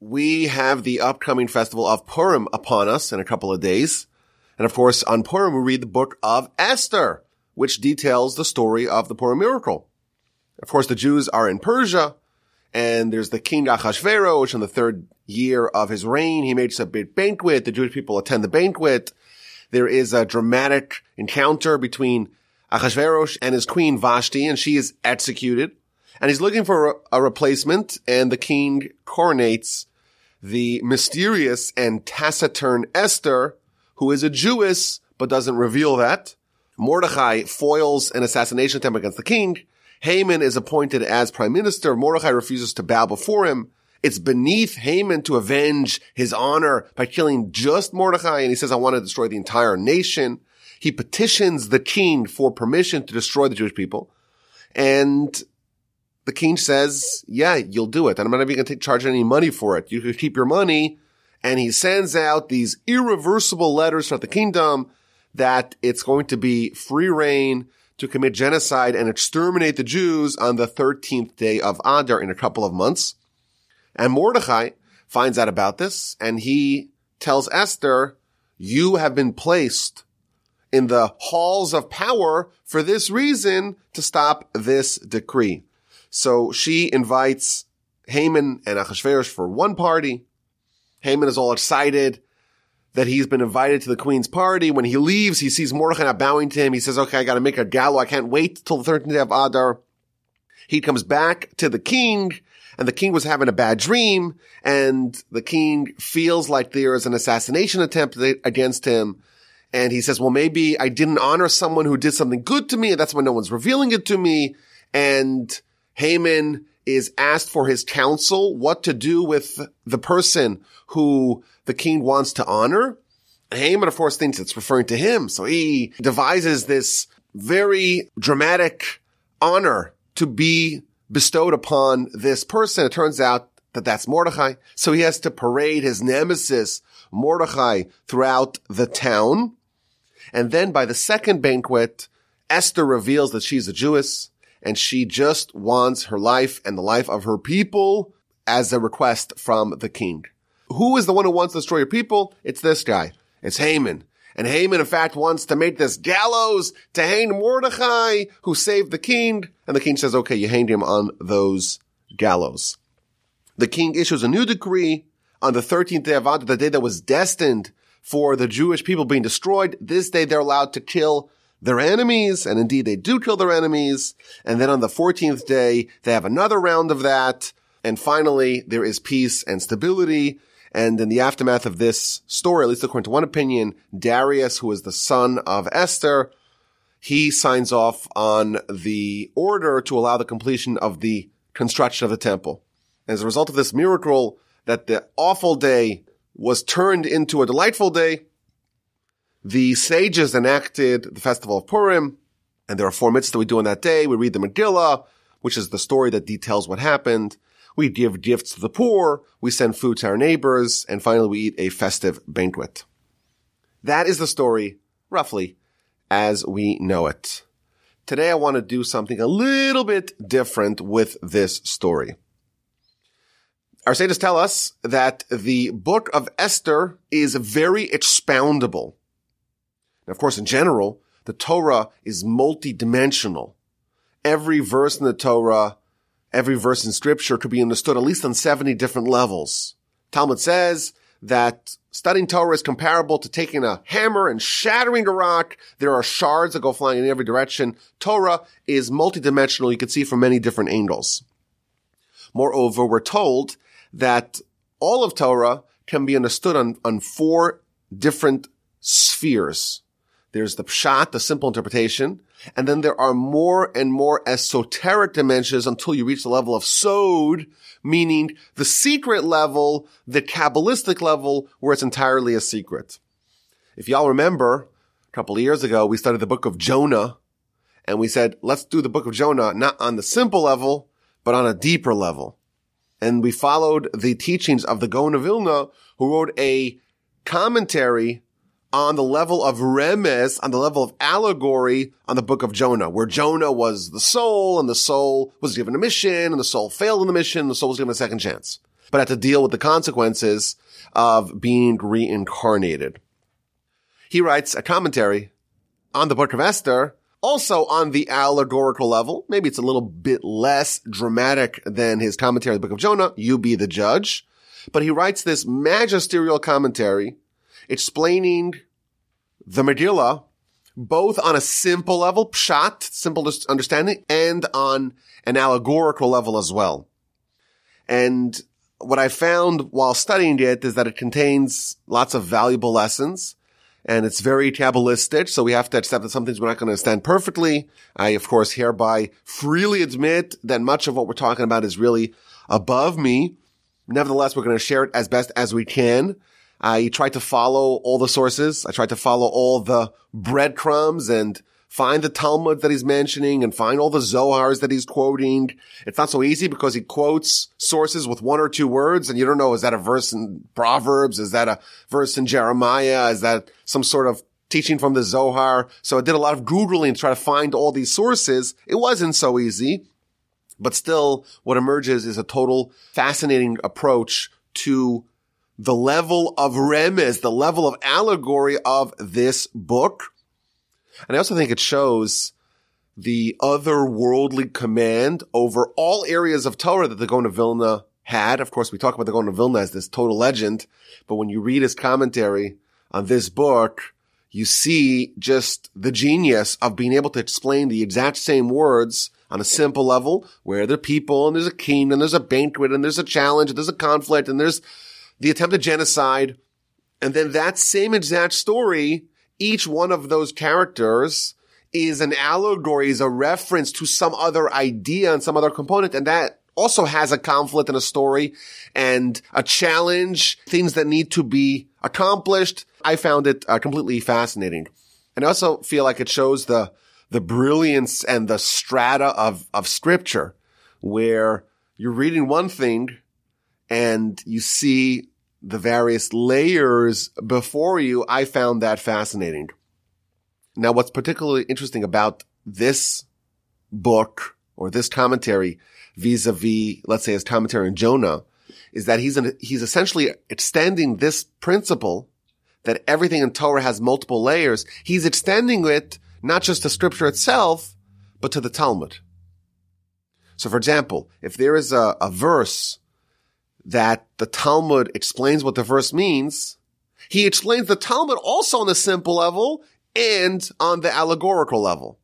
we have the upcoming festival of Purim upon us in a couple of days. And of course, on Purim, we read the book of Esther, which details the story of the Purim miracle. Of course, the Jews are in Persia, and there's the king Achashverosh in the third year of his reign. He makes a big banquet. The Jewish people attend the banquet. There is a dramatic encounter between Achashverosh and his queen Vashti, and she is executed. And he's looking for a replacement, and the king coronates the mysterious and taciturn Esther, who is a Jewess, but doesn't reveal that. Mordechai foils an assassination attempt against the king. Haman is appointed as prime minister. Mordechai refuses to bow before him. It's beneath Haman to avenge his honor by killing just Mordechai. And he says, I want to destroy the entire nation. He petitions the king for permission to destroy the Jewish people. And the king says, yeah, you'll do it. And I'm not even going to charge any money for it. You can keep your money. And he sends out these irreversible letters throughout the kingdom that it's going to be free rein to commit genocide and exterminate the Jews on the 13th day of Adar in a couple of months. And Mordechai finds out about this and he tells Esther, you have been placed in the halls of power for this reason to stop this decree. So she invites Haman and Achashverosh for one party. Haman is all excited that he's been invited to the queen's party. When he leaves, he sees Mordechai bowing to him. He says, okay, I got to make a gallows. I can't wait till the 13th day of Adar. He comes back to the king and the king was having a bad dream and the king feels like there is an assassination attempt against him. And he says, well, maybe I didn't honor someone who did something good to me. And that's why no one's revealing it to me. And Haman is asked for his counsel, what to do with the person who the king wants to honor. Haman, of course, thinks it's referring to him. So he devises this very dramatic honor to be bestowed upon this person. It turns out that that's Mordechai. So he has to parade his nemesis, Mordechai, throughout the town. And then by the second banquet, Esther reveals that she's a Jewess and she just wants her life and the life of her people as a request from the king. Who is the one who wants to destroy your people? It's this guy. It's Haman. And Haman, in fact, wants to make this gallows to hang Mordechai, who saved the king. And the king says, okay, you hanged him on those gallows. The king issues a new decree on the 13th day of Adar, the day that was destined for the Jewish people being destroyed. This day they're allowed to kill their enemies, and indeed they do kill their enemies. And then on the 14th day, they have another round of that. And finally, there is peace and stability. And in the aftermath of this story, at least according to one opinion, Darius, who is the son of Esther, he signs off on the order to allow the completion of the construction of the temple. As a result of this miracle, that the awful day was turned into a delightful day, the sages enacted the festival of Purim, and there are four mitzvahs that we do on that day. We read the Megillah, which is the story that details what happened. We give gifts to the poor. We send food to our neighbors. And finally, we eat a festive banquet. That is the story, roughly, as we know it. Today, I want to do something a little bit different with this story. Our sages tell us that the book of Esther is very expoundable. Now, of course, in general, the Torah is multidimensional. Every verse in the Torah, every verse in scripture could be understood at least on 70 different levels. Talmud says that studying Torah is comparable to taking a hammer and shattering a rock. There are shards that go flying in every direction. Torah is multidimensional. You can see from many different angles. Moreover, we're told that all of Torah can be understood on, on four different spheres. There's the pshat, the simple interpretation, and then there are more and more esoteric dimensions until you reach the level of sod, meaning the secret level, the Kabbalistic level, where it's entirely a secret. If y'all remember, a couple of years ago, we studied the book of Jonah, and we said, let's do the book of Jonah not on the simple level, but on a deeper level. And we followed the teachings of the Gaon of Vilna, who wrote a commentary on the level of remez, on the level of allegory on the book of Jonah, where Jonah was the soul and the soul was given a mission and the soul failed in the mission. And the soul was given a second chance. but had to deal with the consequences of being reincarnated. He writes a commentary on the book of Esther, also on the allegorical level. Maybe it's a little bit less dramatic than his commentary on the book of Jonah. You be the judge. But he writes this magisterial commentary explaining the Megillah both on a simple level, pshat, simple understanding, and on an allegorical level as well. And what I found while studying it is that it contains lots of valuable lessons and it's very Kabbalistic. So we have to accept that some things we're not going to understand perfectly. I, of course, hereby freely admit that much of what we're talking about is really above me. Nevertheless, we're going to share it as best as we can. I tried to follow all the sources. I tried to follow all the breadcrumbs and find the Talmud that he's mentioning and find all the Zohars that he's quoting. It's not so easy because he quotes sources with one or two words and you don't know, is that a verse in Proverbs? Is that a verse in Jeremiah? Is that some sort of teaching from the Zohar? So I did a lot of Googling to try to find all these sources. It wasn't so easy, but still what emerges is a total fascinating approach to the level of remez, the level of allegory of this book. And I also think it shows the otherworldly command over all areas of Torah that the Gaon of Vilna had. Of course, we talk about the Gaon of Vilna as this total legend, but when you read his commentary on this book, you see just the genius of being able to explain the exact same words on a simple level where there are people and there's a king and there's a banquet and there's a challenge and there's a conflict and there's the attempted genocide, and then that same exact story, each one of those characters is an allegory, is a reference to some other idea and some other component, and that also has a conflict and a story and a challenge, things that need to be accomplished. I found it uh, completely fascinating. And I also feel like it shows the, the brilliance and the strata of, of scripture where you're reading one thing and you see the various layers before you, I found that fascinating. Now, what's particularly interesting about this book or this commentary vis-a-vis, let's say his commentary on Jonah, is that he's, an, he's essentially extending this principle that everything in Torah has multiple layers. He's extending it not just to scripture itself, but to the Talmud. So for example, if there is a, a verse that the Talmud explains what the verse means, he explains the Talmud also on the simple level and on the allegorical level.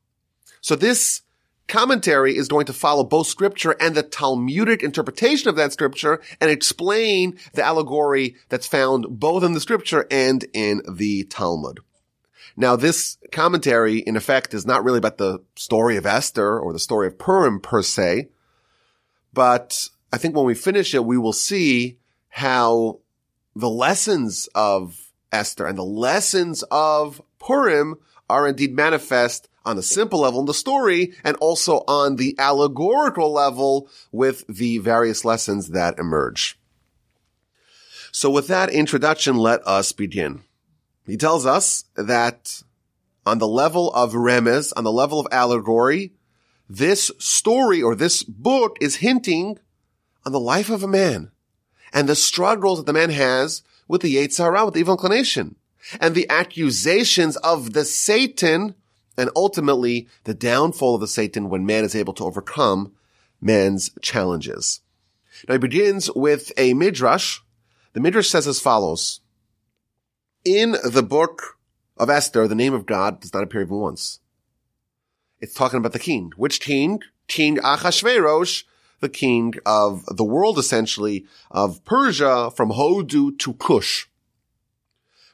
So this commentary is going to follow both scripture and the Talmudic interpretation of that scripture and explain the allegory that's found both in the scripture and in the Talmud. Now this commentary in effect is not really about the story of Esther or the story of Purim per se, but I think when we finish it, we will see how the lessons of Esther and the lessons of Purim are indeed manifest on a simple level in the story and also on the allegorical level with the various lessons that emerge. So with that introduction, let us begin. He tells us that on the level of remez, on the level of allegory, this story or this book is hinting on the life of a man and the struggles that the man has with the Yetzer Hara, with the evil inclination and the accusations of the Satan and ultimately the downfall of the Satan when man is able to overcome man's challenges. Now he begins with a midrash. The midrash says as follows. In the book of Esther, the name of God does not appear even once. It's talking about the king. Which king? King Achashverosh, the king of the world, essentially, of Persia from Hodu to Kush.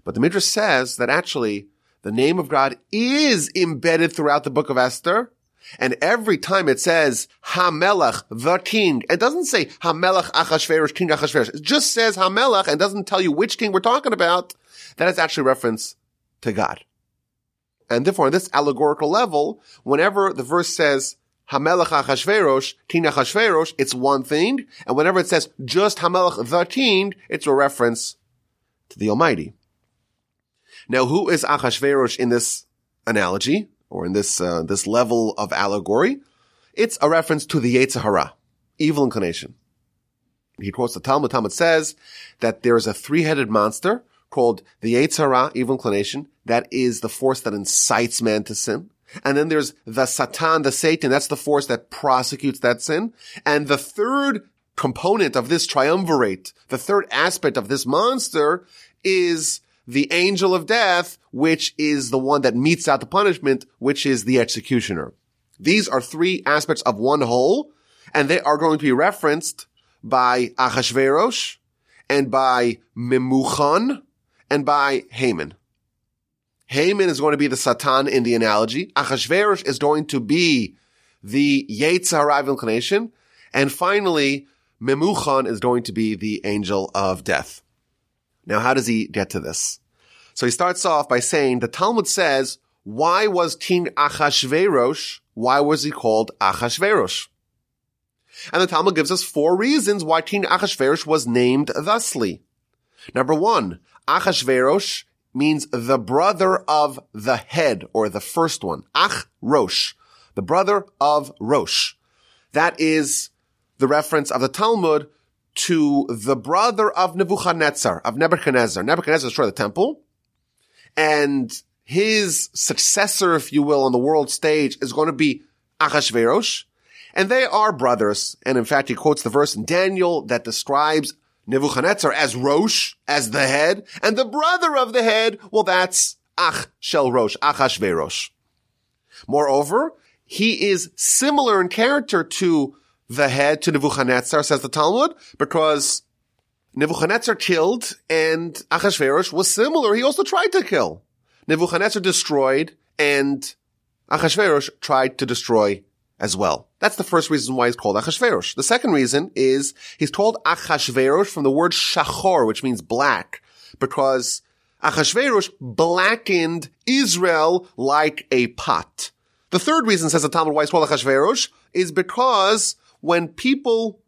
But the Midrash says that actually the name of God is embedded throughout the book of Esther. And every time it says Hamelach, the king, it doesn't say Hamelach Achashverosh, King Achashverosh. It just says Hamelach and doesn't tell you which king we're talking about. That is actually reference to God. And therefore, on this allegorical level, whenever the verse says Hamelech Achashverosh, King Achashverosh, it's one thing. And whenever it says just Hamelech the king, it's a reference to the Almighty. Now, who is Achashverosh in this analogy or in this uh, this level of allegory? It's a reference to the Yetzer Hara, evil inclination. he quotes the Talmud. Talmud says that there is a three-headed monster called the Yetzer Hara, evil inclination. That is the force that incites man to sin. And then there's the Satan, the Satan. That's the force that prosecutes that sin. And the third component of this triumvirate, the third aspect of this monster is the angel of death, which is the one that metes out the punishment, which is the executioner. These are three aspects of one whole, and they are going to be referenced by Achashverosh and by Memuchan and by Haman. Haman is going to be the Satan in the analogy. Achashverosh is going to be the Yetzer Hara inclination. And finally, Memuchan is going to be the angel of death. Now, how does he get to this? So he starts off by saying the Talmud says, why was King Achashverosh, why was he called Achashverosh? And the Talmud gives us four reasons why King Achashverosh was named thusly. Number one, Achashverosh means the brother of the head or the first one. Ach Rosh, the brother of Rosh. That is the reference of the Talmud to the brother of Nebuchadnezzar, of Nebuchadnezzar. Nebuchadnezzar destroyed the temple and his successor, if you will, on the world stage is going to be Achashverosh. And they are brothers. And in fact, he quotes the verse in Daniel that describes Nebuchadnezzar as Rosh, as the head, and the brother of the head, well, that's Ach Shel Rosh, Achashverosh. Moreover, he is similar in character to the head, to Nebuchadnezzar, says the Talmud, because Nebuchadnezzar killed and Achashverosh was similar. He also tried to kill. Nebuchadnezzar destroyed and Achashverosh tried to destroy as well. That's the first reason why he's called Achashverosh. The second reason is he's called Achashverosh from the word shachor, which means black, because Achashverosh blackened Israel like a pot. The third reason, says the Talmud, why he's called Achashverosh, is because when people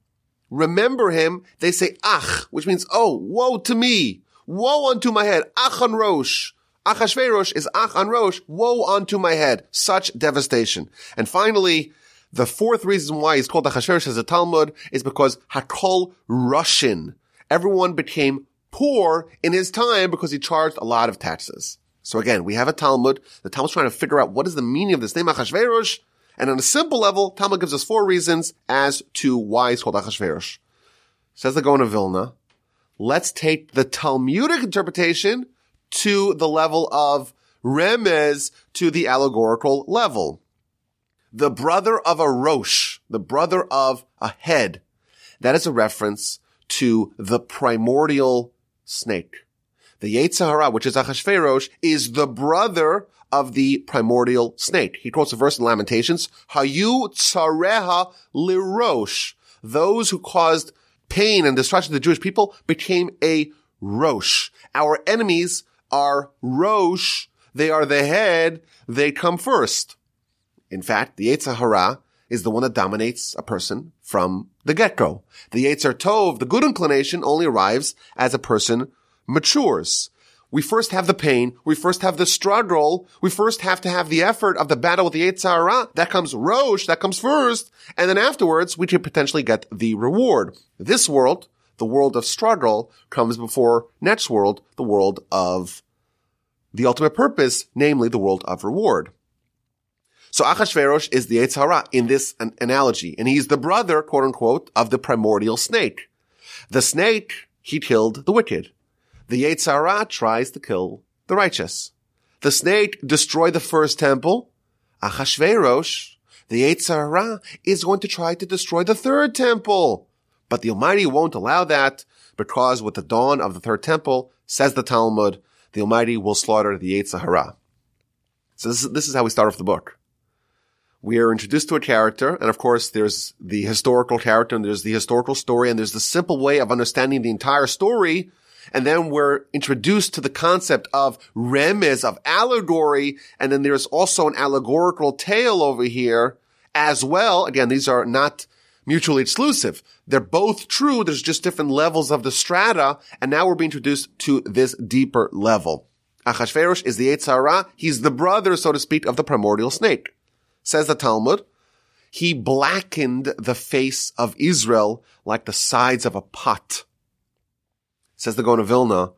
remember him, they say ach, which means, oh, woe to me, woe unto my head, achan rosh. Achashverosh is ach on rosh, woe unto my head. Such devastation. And finally, the fourth reason why he's called Achashverosh as a Talmud is because Hakol rashin. Everyone became poor in his time because he charged a lot of taxes. So again, we have a Talmud. The Talmud's trying to figure out what is the meaning of this name Achashverosh. And on a simple level, Talmud gives us four reasons as to why he's called Achashverosh. Says the Gaon of Vilna. Let's take the Talmudic interpretation to the level of remez to the allegorical level the brother of a Rosh, the brother of a head. That is a reference to the primordial snake. The Yetzer Hara, which is Achashverosh, is the brother of the primordial snake. He quotes a verse in Lamentations, Hayu tsareha lirosh. Those who caused pain and destruction to the Jewish people became a Rosh. Our enemies are Rosh. They are the head. They come first. In fact, the Yetzer Hara is the one that dominates a person from the get-go. The Yetzer Tov, the good inclination, only arrives as a person matures. We first have the pain. We first have the struggle. We first have to have the effort of the battle with the Hara. That comes Rosh. That comes first. And then afterwards, we can potentially get the reward. This world, the world of struggle, comes before next world, the world of the ultimate purpose, namely the world of reward. So Achashverosh is the Yetzer Hara in this an- analogy, and he's the brother, quote unquote, of the primordial snake. The snake, he killed the wicked. The Yetzer Hara tries to kill the righteous. The snake destroyed the first temple. Achashverosh, the Yetzer Hara, is going to try to destroy the third temple. But the Almighty won't allow that because with the dawn of the third temple, says the Talmud, the Almighty will slaughter the Yetzer Hara. So this is, this is how we start off the book we are introduced to a character, and of course, there's the historical character, and there's the historical story, and there's the simple way of understanding the entire story. And then we're introduced to the concept of remez, of allegory, and then there's also an allegorical tale over here as well. Again, these are not mutually exclusive. They're both true. There's just different levels of the strata, and now we're being introduced to this deeper level. Achashverosh is the Yetzer Hara. He's the brother, so to speak, of the primordial snake. Says the Talmud, he blackened the face of Israel like the sides of a pot. Says the Gaon Vilna,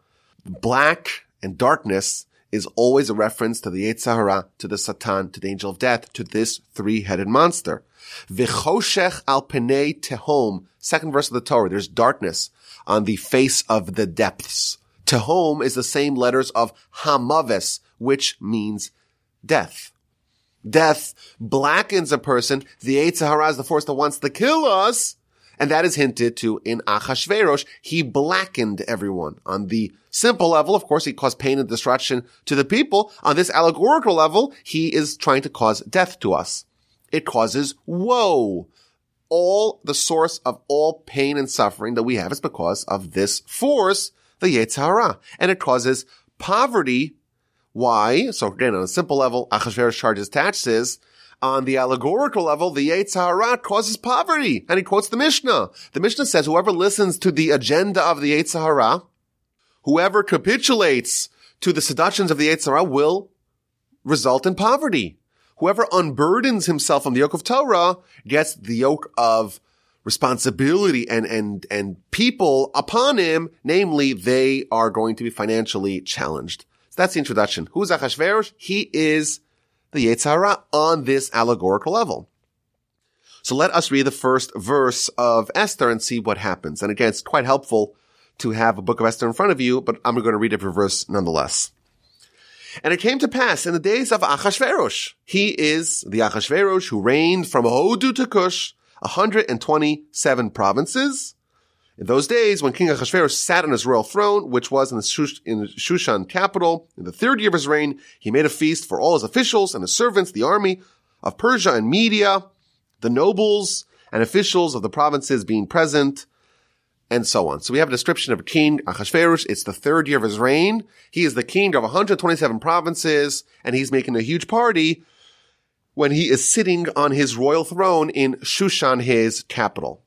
black and darkness is always a reference to the Yetzer Hara, to the Satan, to the angel of death, to this three-headed monster. V'choshech al penei tehom. Second verse of the Torah. There's darkness on the face of the depths. Tehom is the same letters of Hamaves, which means death. Death blackens a person. The Yetzer Hara is the force that wants to kill us. And that is hinted to in Achashverosh. He blackened everyone. On the simple level, of course, he caused pain and destruction to the people. On this allegorical level, he is trying to cause death to us. It causes woe. All the source of all pain and suffering that we have is because of this force, the Yetzer Hara. And it causes poverty. Why? So again, on a simple level, Achashverosh charges taxes on the allegorical level, the Yetzer Hara causes poverty. And he quotes the Mishnah. The Mishnah says, whoever listens to the agenda of the Yetzer Hara, whoever capitulates to the seductions of the Yetzer Hara will result in poverty. Whoever unburdens himself from the yoke of Torah gets the yoke of responsibility and, and, and people upon him. Namely, they are going to be financially challenged. That's the introduction. Who's Achashverosh? He is the Yetzer on this allegorical level. So let us read the first verse of Esther and see what happens. And again, it's quite helpful to have a book of Esther in front of you, but I'm going to read it every verse nonetheless. And it came to pass in the days of Achashverosh. He is the Achashverosh who reigned from Hodu to Cush, 127 provinces. In those days, when King Achashverosh sat on his royal throne, which was in the, Shush- in the Shushan capital, in the third year of his reign, he made a feast for all his officials and his servants, the army of Persia and Media, the nobles and officials of the provinces being present, and so on. So we have a description of King Achashverosh. It's the third year of his reign. He is the king of 127 provinces, and he's making a huge party when he is sitting on his royal throne in Shushan, his capital.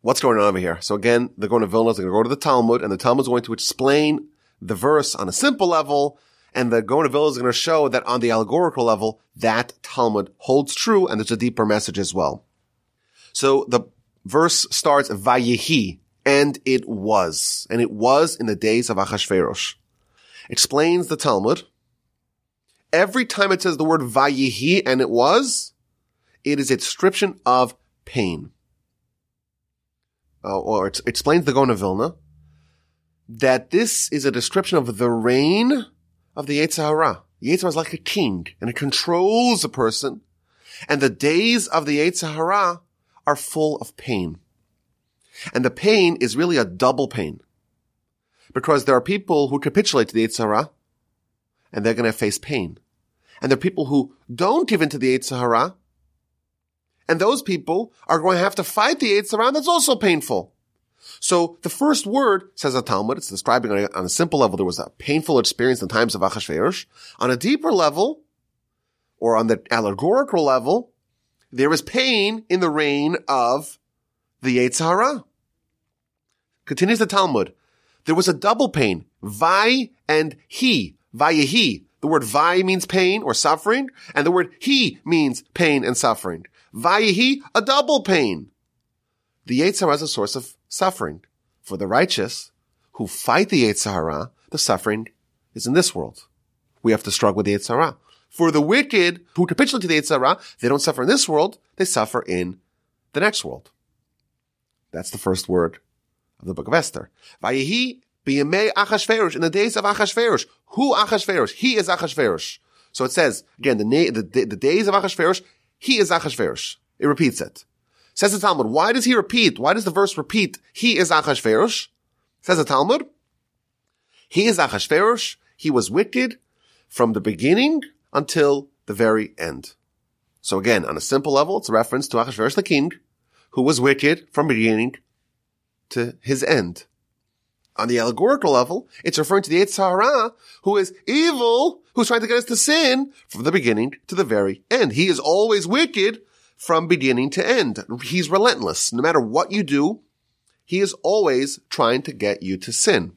What's going on over here? So again, they're going to Vilna, they're going to go to the Talmud, and the Talmud is going to explain the verse on a simple level, and the Gaon of Vilna is going to show that on the allegorical level, that Talmud holds true, and there's a deeper message as well. So the verse starts, Vayehi, and it was. And it was in the days of Achashverosh. Explains the Talmud. Every time it says the word Vayehi, and it was, it is a description of pain uh, or it explains the Gaon of Vilna, that this is a description of the reign of the Yetzer Hara. The Yetzer Hara is like a king, and it controls a person, and the days of the Yetzer Hara are full of pain. And the pain is really a double pain. Because there are people who capitulate to the Yetzer Hara, and they're going to face pain. And there are people who don't give in to the Yetzer Hara, and those people are going to have to fight the Yetzer Hara. That's also painful. So the first word, says the Talmud, it's describing on a, on a, simple level, there was a painful experience in times of Achashverosh. On a deeper level, or on the allegorical level, there is pain in the reign of the Yetzer Hara. Continues the Talmud. There was a double pain, vai and he, vayehi. The word vai means pain or suffering, and the word he means pain and suffering. Vayihi, a double pain. The Yetzer Hara is a source of suffering. For the righteous who fight the Yetzer Hara, the suffering is in this world. We have to struggle with the Yetzer Hara. For the wicked who capitulate to the Yetzer Hara, they don't suffer in this world, they suffer in the next world. That's the first word of the book of Esther. Vayihi b'yemei Achashverosh, in the days of Achashverosh. Who Achashverosh? He is Achashverosh. So it says, again, the, na- the, the days of Achashverosh, he is Achashverosh. It repeats it. Says the Talmud, why does he repeat? Why does the verse repeat, he is Achashverosh? Says the Talmud, he is Achashverosh. He was wicked from the beginning until the very end. So again, on a simple level, it's a reference to Achashverosh the king, who was wicked from beginning to his end. On the allegorical level, it's referring to the Hara, who is evil, who's trying to get us to sin from the beginning to the very end. He is always wicked from beginning to end. He's relentless. No matter what you do, he is always trying to get you to sin.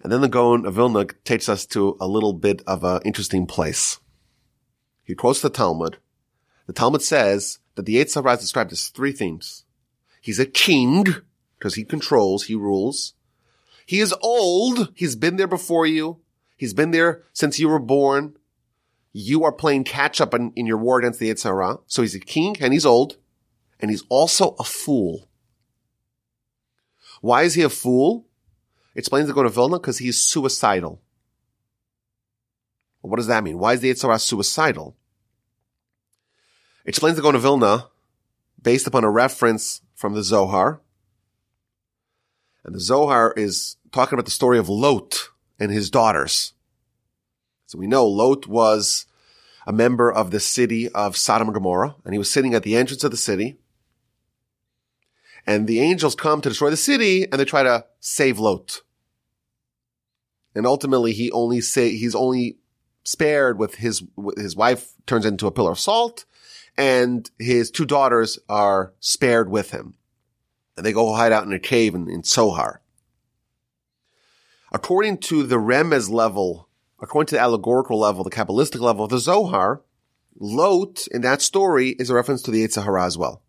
And then the Gaon of Vilna takes us to a little bit of an interesting place. He quotes the Talmud the Talmud says that the Hara is described as three things. He's a king, because he controls, he rules. He is old. He's been there before you. He's been there since you were born. You are playing catch up in, in your war against the Yetzer Hara. So he's a king and he's old. And he's also a fool. Why is he a fool? Explains the Gaon of Vilna because he's suicidal. What does that mean? Why is the Yetzer Hara suicidal? Explains the Gaon of Vilna based upon a reference from the Zohar. And the Zohar is talking about the story of Lot and his daughters. So we know Lot was a member of the city of Sodom and Gomorrah, and he was sitting at the entrance of the city. And the angels come to destroy the city, and they try to save Lot. And ultimately, he only say he's only spared with his his wife turns into a pillar of salt, and his two daughters are spared with him. And they go hide out in a cave in, in Tsoar. According to the Remez level, according to the allegorical level, the Kabbalistic level of the Zohar, Lot in that story is a reference to the Yetzer Hara as well.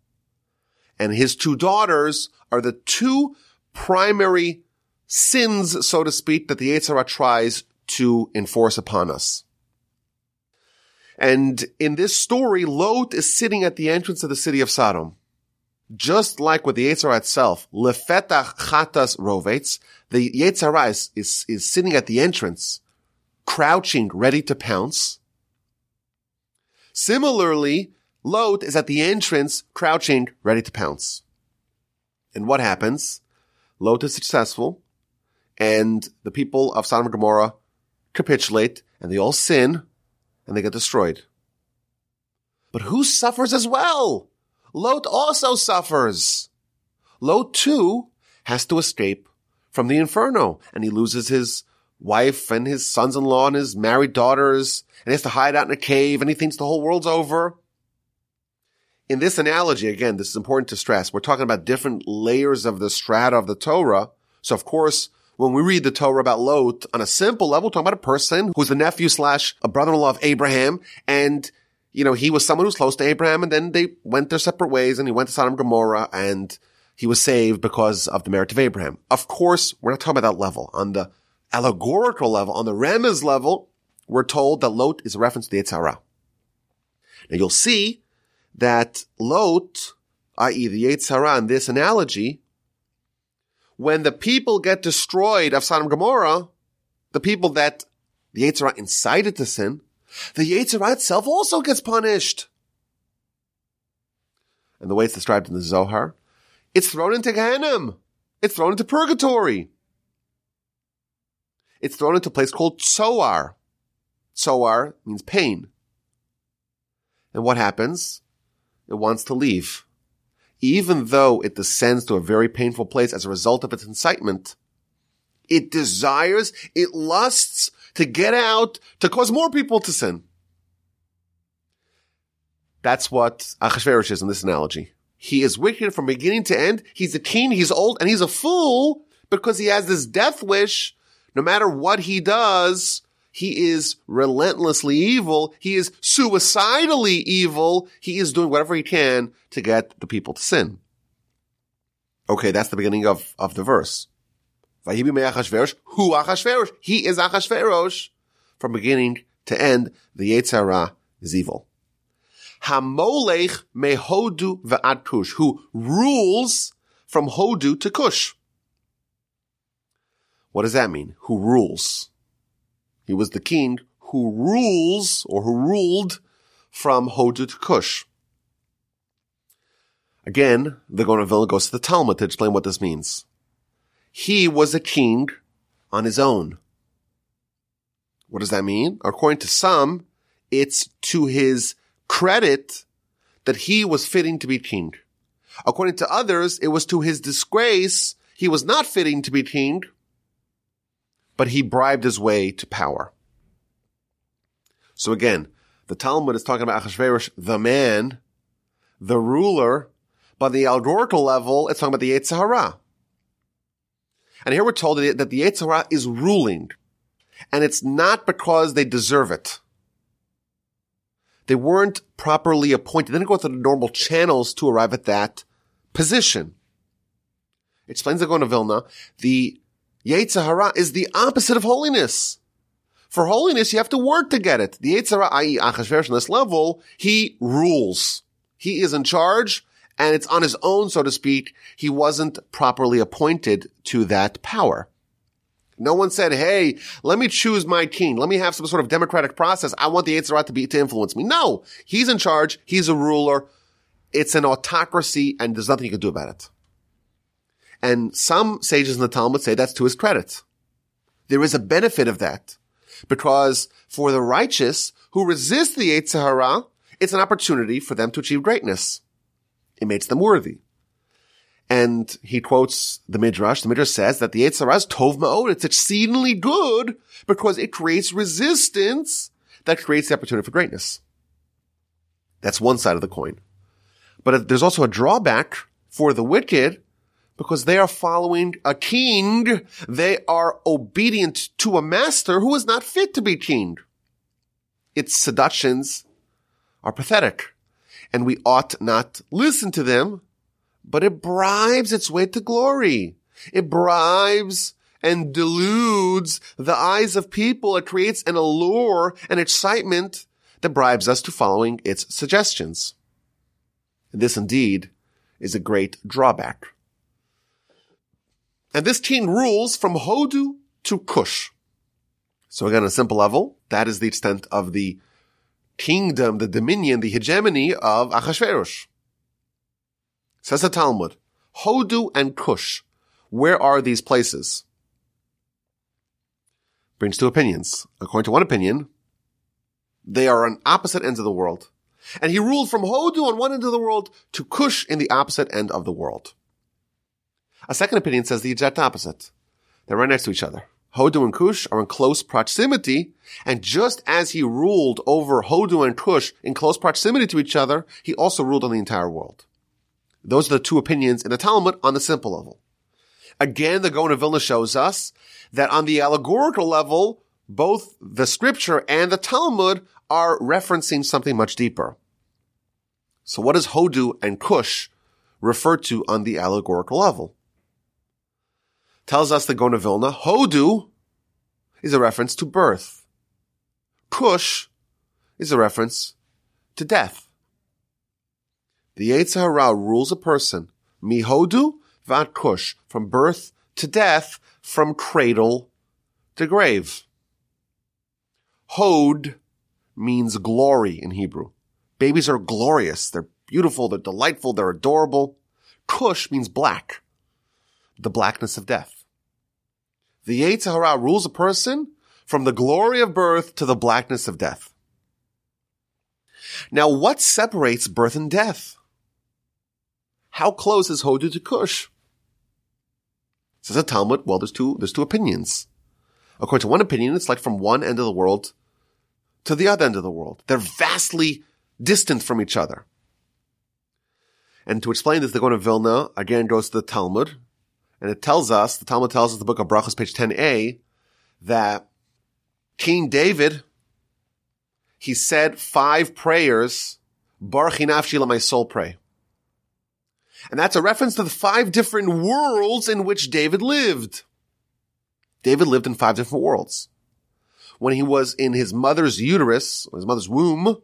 And his two daughters are the two primary sins, so to speak, that the Yetzer Hara tries to enforce upon us. And in this story, Lot is sitting at the entrance of the city of Sodom. Just like with the Yetzer Hara itself, lefetach chatas rovetz, the Yetzer Hara is, is, is sitting at the entrance, crouching, ready to pounce. Similarly, Lot is at the entrance, crouching, ready to pounce. And what happens? Lot is successful, and the people of Sodom and Gomorrah capitulate, and they all sin, and they get destroyed. But who suffers as well? Lot also suffers. Lot too has to escape from the inferno and he loses his wife and his sons-in-law and his married daughters and he has to hide out in a cave and he thinks the whole world's over. In this analogy, again, this is important to stress. We're talking about different layers of the strata of the Torah. So of course, when we read the Torah about Lot on a simple level, talking about a person who's the nephew slash a brother-in-law of Abraham and you know, he was someone who's close to Abraham and then they went their separate ways and he went to Sodom and Gomorrah and he was saved because of the merit of Abraham. Of course, we're not talking about that level. On the allegorical level, on the Remez level, we're told that Lot is a reference to the Yetzer Hara. Now you'll see that Lot, i.e. the Yetzer Hara in this analogy, when the people get destroyed of Sodom and Gomorrah, the people that the Yetzer Hara incited to sin, the Yetzer Hara itself also gets punished. And the way it's described in the Zohar, it's thrown into Gehenna. It's thrown into purgatory. It's thrown into a place called Tsoar. Tsoar means pain. And what happens? It wants to leave. Even though it descends to a very painful place as a result of its incitement, it desires, it lusts to get out, to cause more people to sin. That's what Achashverosh is in this analogy. He is wicked from beginning to end. He's a teen, he's old, and he's a fool because he has this death wish. No matter what he does, he is relentlessly evil. He is suicidally evil. He is doing whatever he can to get the people to sin. Okay, that's the beginning of, of the verse. Vayehi bimei Achashverosh, who Achashverosh? He is Achashverosh. From beginning to end, the Yetzer Hara is evil. Hamolech mehodu ve'ad kush, who rules from Hodu to Kush. What does that mean? Who rules? He was the king who rules or who ruled from Hodu to Kush. Again, the Gaon goes to the Talmud to explain what this means. He was a king on his own. What does that mean? According to some, it's to his credit that he was fitting to be king. According to others, it was to his disgrace he was not fitting to be king, but he bribed his way to power. So again, the Talmud is talking about Achashverosh, the man, the ruler, but the allegorical level, it's talking about the Yetzer Hara. And here we're told that the Yetzer is ruling. And it's not because they deserve it. They weren't properly appointed. They didn't go through the normal channels to arrive at that position. Explains the Gaon of Vilna, the Yetzer is the opposite of holiness. For holiness, you have to work to get it. The Yetzer Hara, i.e. Achashverosh on this level, he rules. He is in charge and it's on his own, so to speak. He wasn't properly appointed to that power. No one said, hey, let me choose my king. Let me have some sort of democratic process. I want the Yetzer Hara to be, to influence me. No, he's in charge. He's a ruler. It's an autocracy and there's nothing you can do about it. And some sages in the Talmud say that's to his credit. There is a benefit of that because for the righteous who resist the Yetzer Hara, it's an opportunity for them to achieve greatness. It makes them worthy. And he quotes the Midrash. The Midrash says that the Yetzer Hara is tov ma'od. It's exceedingly good because it creates resistance that creates the opportunity for greatness. That's one side of the coin. But there's also a drawback for the wicked because they are following a king. They are obedient to a master who is not fit to be king. Its seductions are pathetic and we ought not listen to them, but it bribes its way to glory. It bribes and deludes the eyes of people. It creates an allure and excitement that bribes us to following its suggestions. This indeed is a great drawback. And this king rules from Hodu to Kush. So again, on a simple level, that is the extent of the kingdom, the dominion, the hegemony of Achashverosh. Says the Talmud, Hodu and Kush, where are these places? Brings two opinions. According to one opinion, they are on opposite ends of the world. And he ruled from Hodu on one end of the world to Kush in the opposite end of the world. A second opinion says the exact opposite. They're right next to each other. Hodu and Kush are in close proximity, and just as he ruled over Hodu and Kush in close proximity to each other, he also ruled on the entire world. Those are the two opinions in the Talmud on the simple level. Again, the Gaon Vilna shows us that on the allegorical level, both the scripture and the Talmud are referencing something much deeper. So what does Hodu and Kush refer to on the allegorical level? Tells us the Gaon of Vilna, Hodu is a reference to birth. Kush is a reference to death. The Yetzer Hara rules a person, mihodu vat kush, from birth to death, from cradle to grave. Hod means glory in Hebrew. Babies are glorious. They're beautiful. They're delightful. They're adorable. Kush means black. The blackness of death. The Yetzer Hara rules a person from the glory of birth to the blackness of death. Now, what separates birth and death? How close is Hodu to Kush? Says a Talmud, well, there's two, there's two opinions. According to one opinion, it's like from one end of the world to the other end of the world. They're vastly distant from each other. And to explain this, the Gaon of Vilna again goes to the Talmud, and it tells us, the Talmud tells us the book of Brachos, page 10a, that King David, he said five prayers, Barchi Nafshi let my soul pray. And that's a reference to the five different worlds in which David lived. David lived in five different worlds. When he was in his mother's uterus, his mother's womb,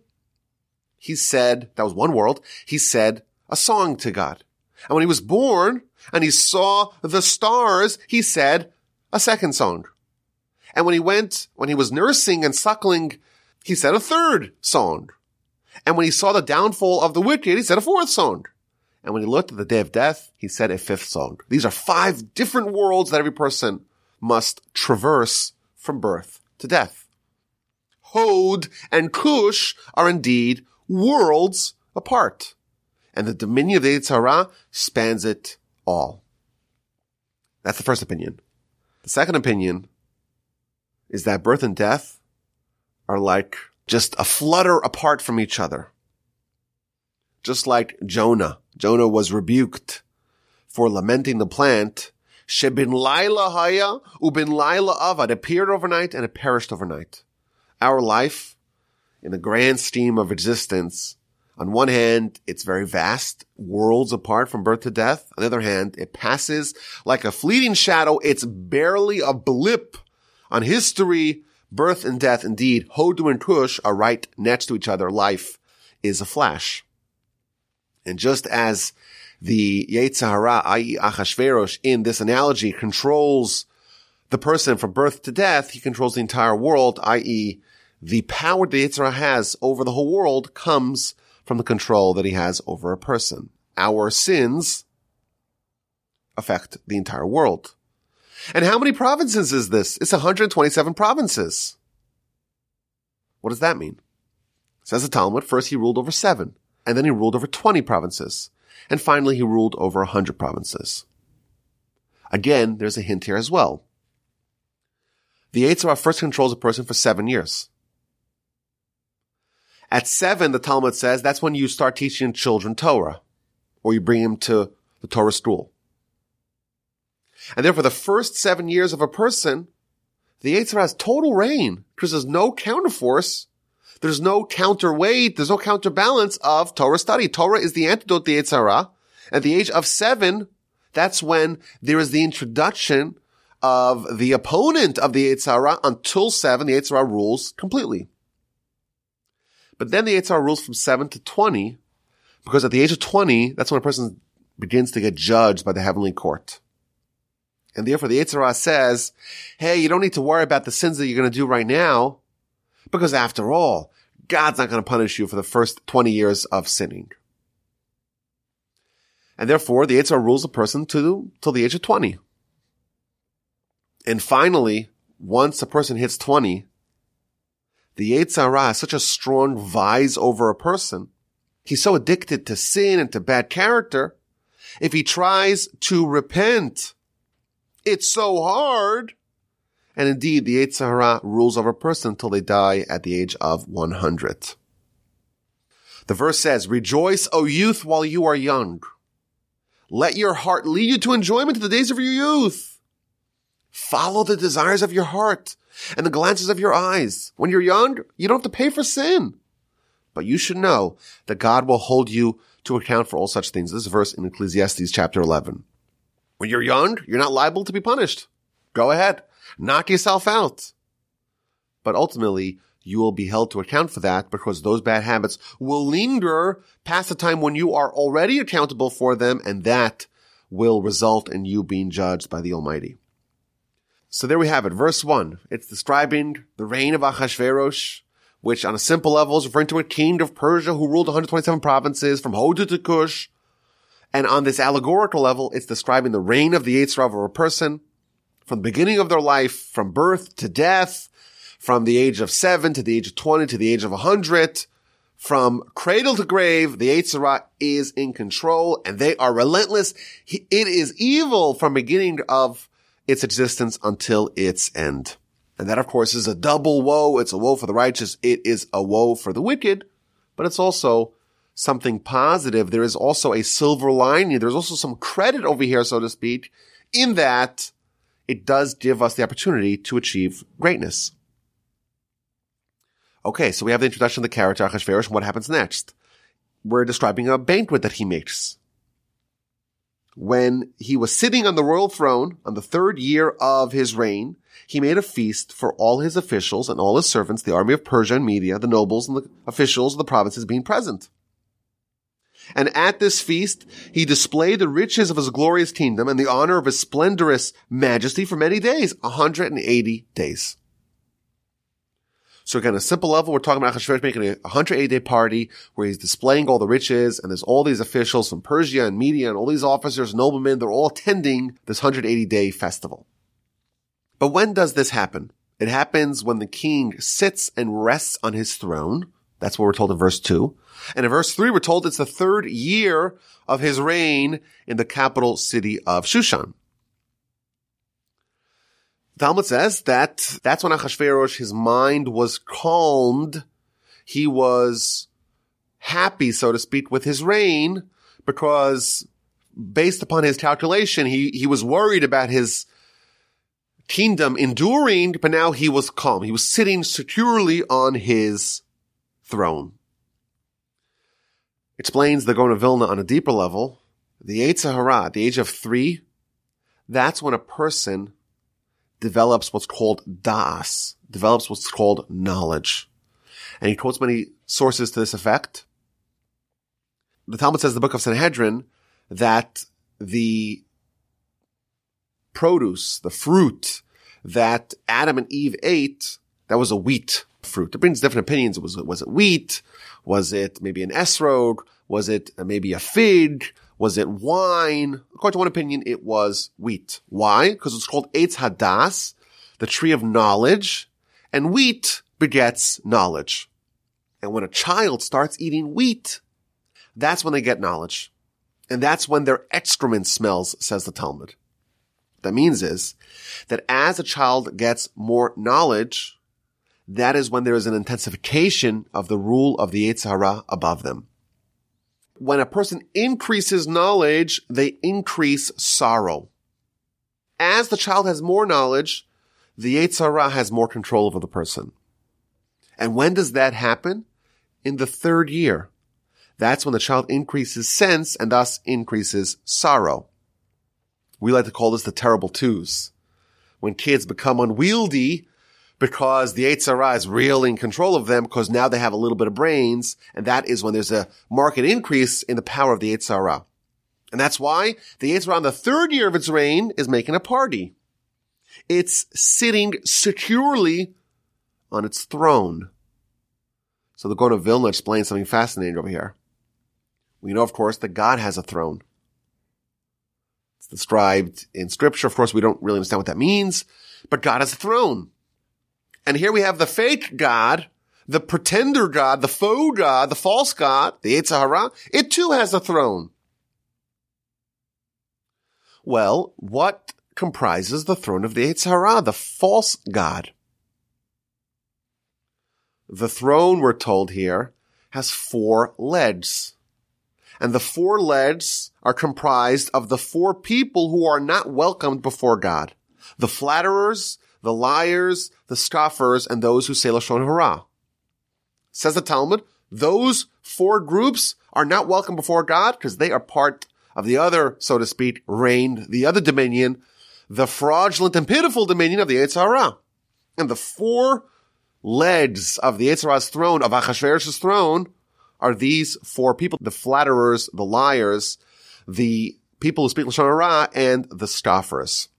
he said, that was one world, he said a song to God. And when he was born and he saw the stars, he said a second song. And when he went, when he was nursing and suckling, he said a third song. And when he saw the downfall of the wicked, he said a fourth song. And when he looked at the day of death, he said a fifth song. These are five different worlds that every person must traverse from birth to death. Hod and Kush are indeed worlds apart and the dominion of the Yetzer Hara spans it all. That's the first opinion. The second opinion is that birth and death are like just a flutter apart from each other. Just like Jonah. Jonah was rebuked for lamenting the plant. Shebin laila haya ubin laila avad. Appeared overnight and it perished overnight. Our life in the grand scheme of existence, on one hand, it's very vast, worlds apart from birth to death. On the other hand, it passes like a fleeting shadow. It's barely a blip on history, birth and death. Indeed, Hodu and Kush are right next to each other. Life is a flash. And just as the Yetzer i.e. Achashverosh, in this analogy controls the person from birth to death, he controls the entire world, i.e. the power the Yetzer has over the whole world comes from the control that he has over a person. Our sins affect the entire world. And how many provinces is this? It's 127 provinces. What does that mean? Says the Talmud, first he ruled over seven, and then he ruled over 20 provinces, and finally he ruled over 100 provinces. Again, there's a hint here as well. The Yetzer Hara first controls a person for seven years. At seven, the Talmud says that's when you start teaching children Torah, or you bring them to the Torah school. And therefore, the first seven years of a person, the Yetzer Hara has total reign because there's no counterforce. There's no counterweight. There's no counterbalance of Torah study. Torah is the antidote to the Yetzer At the age of seven, that's when there is the introduction of the opponent of the Yetzer Hara. Until seven, the Yetzer Hara rules completely. But then the Yetzer rules from 7 to 20, because at the age of 20, that's when a person begins to get judged by the heavenly court. And therefore the Yetzer says, hey, you don't need to worry about the sins that you're going to do right now, because after all, God's not going to punish you for the first 20 years of sinning. And therefore, the Yetzer rules a person to till the age of 20. And finally, once a person hits 20, the Yetzer Hara has such a strong vise over a person. He's so addicted to sin and to bad character. If he tries to repent, it's so hard. And indeed, the Yetzer Hara rules over a person until they die at the age of 100. The verse says, Rejoice, O youth, while you are young. Let your heart lead you to enjoyment to the days of your youth. Follow the desires of your heart and the glances of your eyes. When you're young, you don't have to pay for sin. But you should know that God will hold you to account for all such things. This verse in Ecclesiastes chapter 11. When you're young, you're not liable to be punished. Go ahead. Knock yourself out. But ultimately, you will be held to account for that because those bad habits will linger past the time when you are already accountable for them and that will result in you being judged by the Almighty. So there we have it. Verse one. It's describing the reign of Achashverosh, which on a simple level is referring to a king of Persia who ruled 127 provinces from Hodu to Kush. And on this allegorical level, it's describing the reign of the Yetzer Hara of a person from the beginning of their life, from birth to death, from the age of seven to the age of 20 to the age of 100, from cradle to grave, the Yetzer Hara is in control and they are relentless. It is evil from beginning of its existence until its end. And that, of course, is a double woe. It's a woe for the righteous. It is a woe for the wicked, but it's also something positive. There is also a silver lining. There's also some credit over here, so to speak, in that it does give us the opportunity to achieve greatness. Okay, so we have the introduction of the character Achashverosh and what happens next. We're describing a banquet that he makes when he was sitting on the royal throne on the third year of his reign, he made a feast for all his officials and all his servants, the army of Persia and Media, the nobles and the officials of the provinces being present. And at this feast, he displayed the riches of his glorious kingdom and the honor of his splendorous majesty for many days, 180 days. So again, a simple level, we're talking about Achashverosh making a 180 day party where he's displaying all the riches and there's all these officials from Persia and Media and all these officers, noblemen, they're all attending this 180 day festival. But when does this happen? It happens when the king sits and rests on his throne. That's what we're told in verse two. And in verse three, we're told it's the third year of his reign in the capital city of Shushan. Talmud says that that's when Achashverosh, his mind was calmed. He was happy, so to speak, with his reign because based upon his calculation, he, he was worried about his kingdom enduring, but now he was calm. He was sitting securely on his throne. Explains the Gaon Vilna on a deeper level. The Yetzer Hara, the age of three, that's when a person develops what's called das, develops what's called knowledge. And he quotes many sources to this effect. The Talmud says the book of Sanhedrin that the produce, the fruit that Adam and Eve ate, that was a wheat fruit. It brings different opinions. Was it, was it wheat? Was it maybe an esrog? Was it maybe a fig? Was it wine? According to one opinion, it was wheat. Why? Because it's called Eitz Hadas, the tree of knowledge, and wheat begets knowledge. And when a child starts eating wheat, that's when they get knowledge. And that's when their excrement smells, says the Talmud. What that means is that as a child gets more knowledge, that is when there is an intensification of the rule of the Yetzer Hara above them. When a person increases knowledge, they increase sorrow. As the child has more knowledge, the Yetzer has more control over the person. And when does that happen? In the third year. That's when the child increases sense and thus increases sorrow. We like to call this the terrible twos. When kids become unwieldy because the Yetzer Hara is really in control of them because now they have a little bit of brains. And that is when there's a market increase in the power of the Yetzer Hara. And that's why the Yetzer Hara on the third year of its reign is making a party. It's sitting securely on its throne. So the Gaon of Vilna explains something fascinating over here. We know, of course, that God has a throne. It's described in scripture. Of course, we don't really understand what that means, but God has a throne. And here we have the fake God, the pretender God, the faux God, the false God, the Yetzer Hara. It too has a throne. Well, what comprises the throne of the Yetzer Hara, the false God? The throne, we're told here, has four legs. And the four legs are comprised of the four people who are not welcomed before God. The flatterers, the liars, the scoffers, and those who say Lashon Hara. Says the Talmud, those four groups are not welcome before God because they are part of the other, so to speak, reign, the other dominion, the fraudulent and pitiful dominion of the Yetzer Hara. And the four legs of the Yetzer Hara's throne, of Achashverosh's throne, are these four people, the flatterers, the liars, the people who speak Lashon Hara, and the scoffers.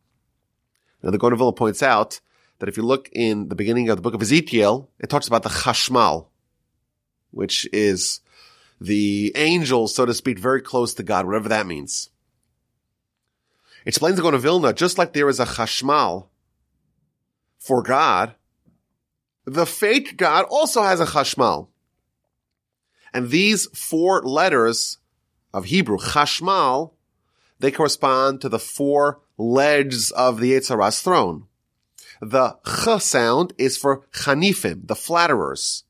Now the Gaon points out that if you look in the beginning of the book of Ezekiel, it talks about the Chashmal, which is the angels, so to speak, very close to God, whatever that means. It explains the Gaon just like there is a Chashmal for God, the fake God also has a Chashmal. And these four letters of Hebrew, Chashmal, they correspond to the four legs of the Yetzer Hara's throne. The ch sound is for chanifim, the flatterers.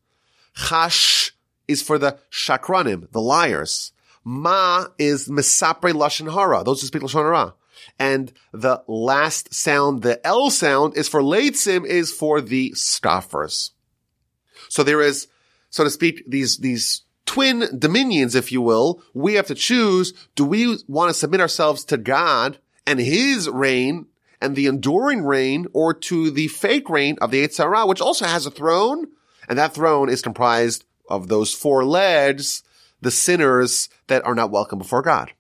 Chash is for the shakranim, the liars. Ma is mesapre lashon hara, those who speak lashon hara. And the last sound, the L sound, is for leitzim, is for the scoffers. So there is, so to speak, these, these twin dominions, if you will. We have to choose, do we want to submit ourselves to God and his reign and the enduring reign or to the fake reign of the Yetzer Hara, which also has a throne. And that throne is comprised of those four legs, the sinners that are not welcome before God.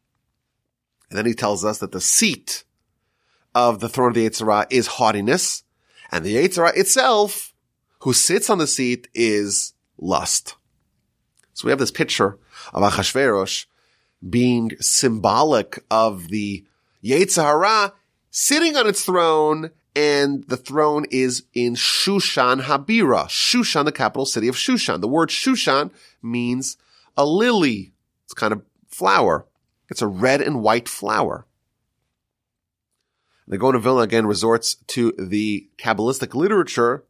And then he tells us that the seat of the throne of the Yetzer Hara is haughtiness and the Yetzer Hara itself, who sits on the seat is lust. So we have this picture of Achashverosh being symbolic of the Yetzer Hara sitting on its throne, and the throne is in Shushan Habira. Shushan, the capital city of Shushan. The word Shushan means a lily. It's kind of flower. It's a red and white flower. The Gaon Vilna again resorts to the Kabbalistic literature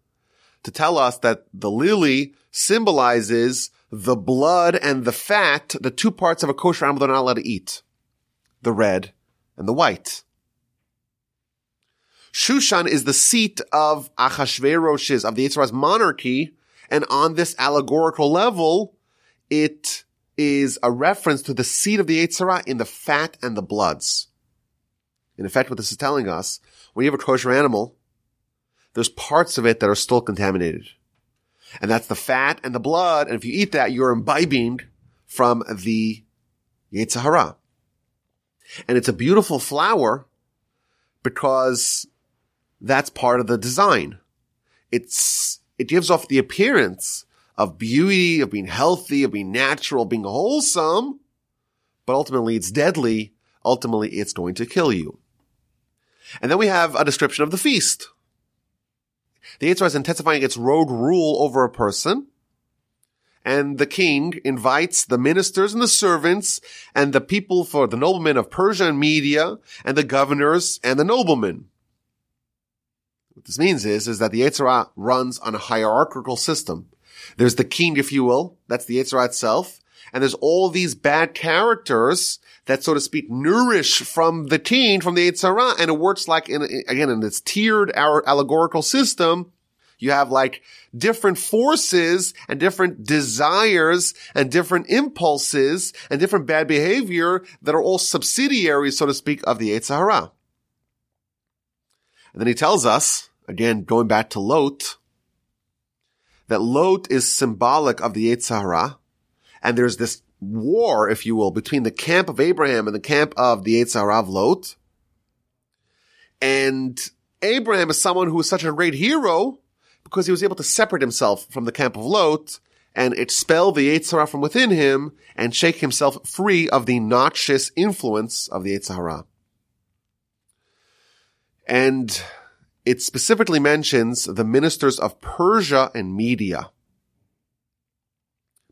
to tell us that the lily symbolizes the blood and the fat, the two parts of a kosher animal they're not allowed to eat. The red and the white. Shushan is the seat of Achashverosh's, of the Yetzer Hara's monarchy, And on this allegorical level, it is a reference to the seed of the Yetzer Hara in the fat and the bloods. In effect, what this is telling us, when you have a kosher animal, there's parts of it that are still contaminated. And that's the fat and the blood. And if you eat that, you're imbibing from the Yetzer Hara. And it's a beautiful flower because that's part of the design. It's, it gives off the appearance of beauty, of being healthy, of being natural, being wholesome, but ultimately it's deadly. Ultimately, it's going to kill you. And then we have a description of the feast. The Yetzer Hara is intensifying its road rule over a person. And the king invites the ministers and the servants and the people for the noblemen of Persia and Media and the governors and the noblemen. What this means is, is that the Yetzer Hara runs on a hierarchical system. There's the king, if you will. That's the Yetzer Hara itself. And there's all these bad characters that, so to speak, nourish from the teen, from the Yetzer Hara, and it works like in, again, in this tiered allegorical system, you have like different forces and different desires and different impulses and different bad behavior that are all subsidiaries, so to speak, of the Yetzer Hara. And then he tells us, again, going back to Lot, that Lot is symbolic of the Yetzer Hara, and there's this war, if you will, between the camp of Abraham and the camp of the Yetzer Hara of Lot. And Abraham is someone who is such a great hero because he was able to separate himself from the camp of Lot and expel the Yetzer Hara from within him and shake himself free of the noxious influence of the Yetzer Hara. And it specifically mentions the ministers of Persia and Media.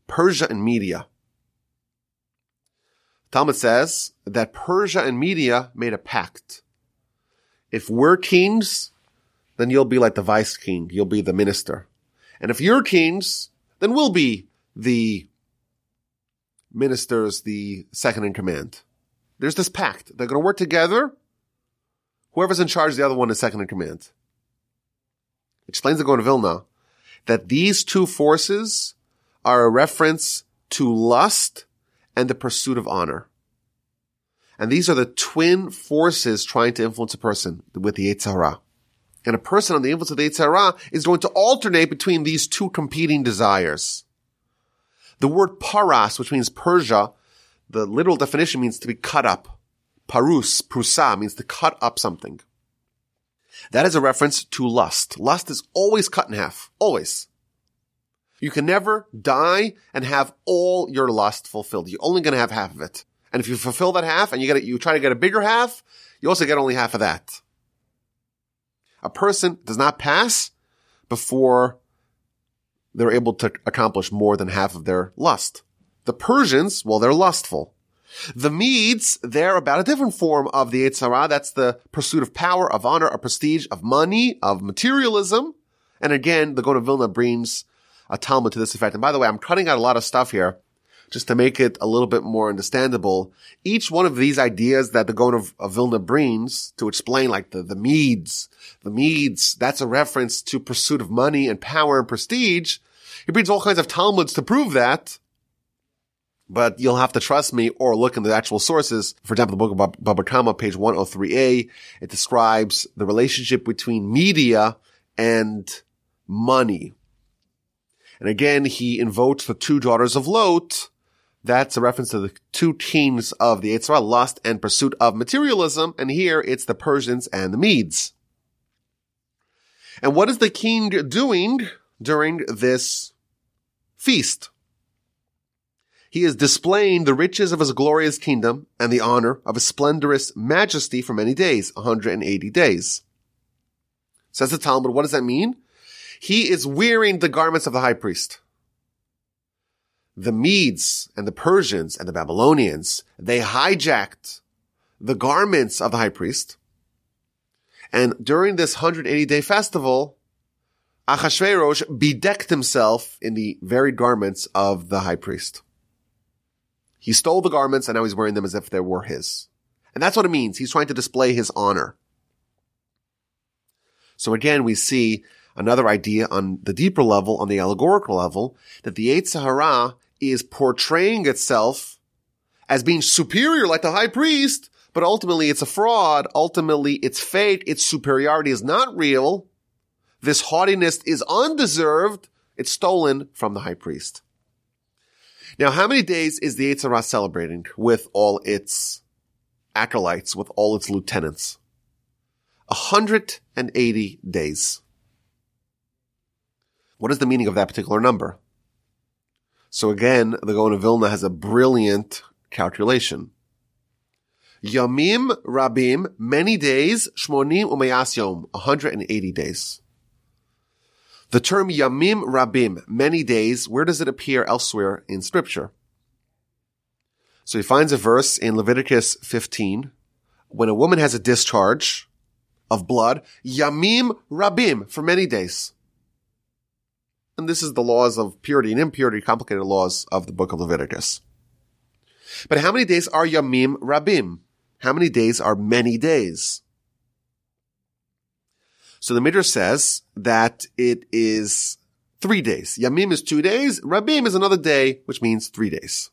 Persia and Media. Talmud says that Persia and Media made a pact. If we're kings, then you'll be like the vice king. You'll be the minister. And if you're kings, then we'll be the ministers, the second in command. There's this pact. They're going to work together. Whoever's in charge, the other one is second in command. Explains the Gaon of Vilna that these two forces are a reference to lust and the pursuit of honor. And these are the twin forces trying to influence a person with the Yetzer Hara. And a person on the influence of the Yetzer Hara is going to alternate between these two competing desires. The word paras, which means Persia, the literal definition means to be cut up. Parus, prusa, means to cut up something. That is a reference to lust. Lust is always cut in half. Always. You can never die and have all your lust fulfilled. You're only going to have half of it. And if you fulfill that half and you get it, you try to get a bigger half, you also get only half of that. A person does not pass before they're able to accomplish more than half of their lust. The Persians, well, they're lustful. The Medes, they're about a different form of the Yetzer Hara. That's the pursuit of power, of honor, of prestige, of money, of materialism. And again, the Gaon of Vilna brings a Talmud to this effect. And by the way, I'm cutting out a lot of stuff here just to make it a little bit more understandable. Each one of these ideas that the Gaon of, of Vilna brings to explain like the, the Medes, the Medes, that's a reference to pursuit of money and power and prestige. He brings all kinds of Talmuds to prove that. But you'll have to trust me or look in the actual sources. For example, the book of Baba Kama, page 103a, it describes the relationship between media and money. And again, he invokes the two daughters of Lot. That's a reference to the two teams of the Yetzer Hara, lust and pursuit of materialism. And here it's the Persians and the Medes. And what is the king doing during this feast? He is displaying the riches of his glorious kingdom and the honor of his splendorous majesty for many days, 180 days. Says the Talmud, what does that mean? He is wearing the garments of the high priest. The Medes and the Persians and the Babylonians, they hijacked the garments of the high priest. And during this 180 day festival, Achashverosh bedecked himself in the varied garments of the high priest. He stole the garments and now he's wearing them as if they were his. And that's what it means. He's trying to display his honor. So again, we see Another idea on the deeper level, on the allegorical level, that the Yetzer Hara is portraying itself as being superior like the high priest, but ultimately it's a fraud. Ultimately it's fake. Its superiority is not real. This haughtiness is undeserved. It's stolen from the high priest. Now, how many days is the Yetzer Hara celebrating with all its acolytes, with all its lieutenants? 180 days. What is the meaning of that particular number? So again, the Gaon of Vilna has a brilliant calculation. Yamim Rabim, many days, Shmonim Umayas Yom, 180 days. The term Yamim Rabim, many days, where does it appear elsewhere in scripture? So he finds a verse in Leviticus 15. When a woman has a discharge of blood, Yamim Rabim, for many days. And this is the laws of purity and impurity, complicated laws of the book of Leviticus. But how many days are Yamim Rabim? How many days are many days? So the Midrash says that it is three days. Yamim is two days. Rabim is another day, which means three days.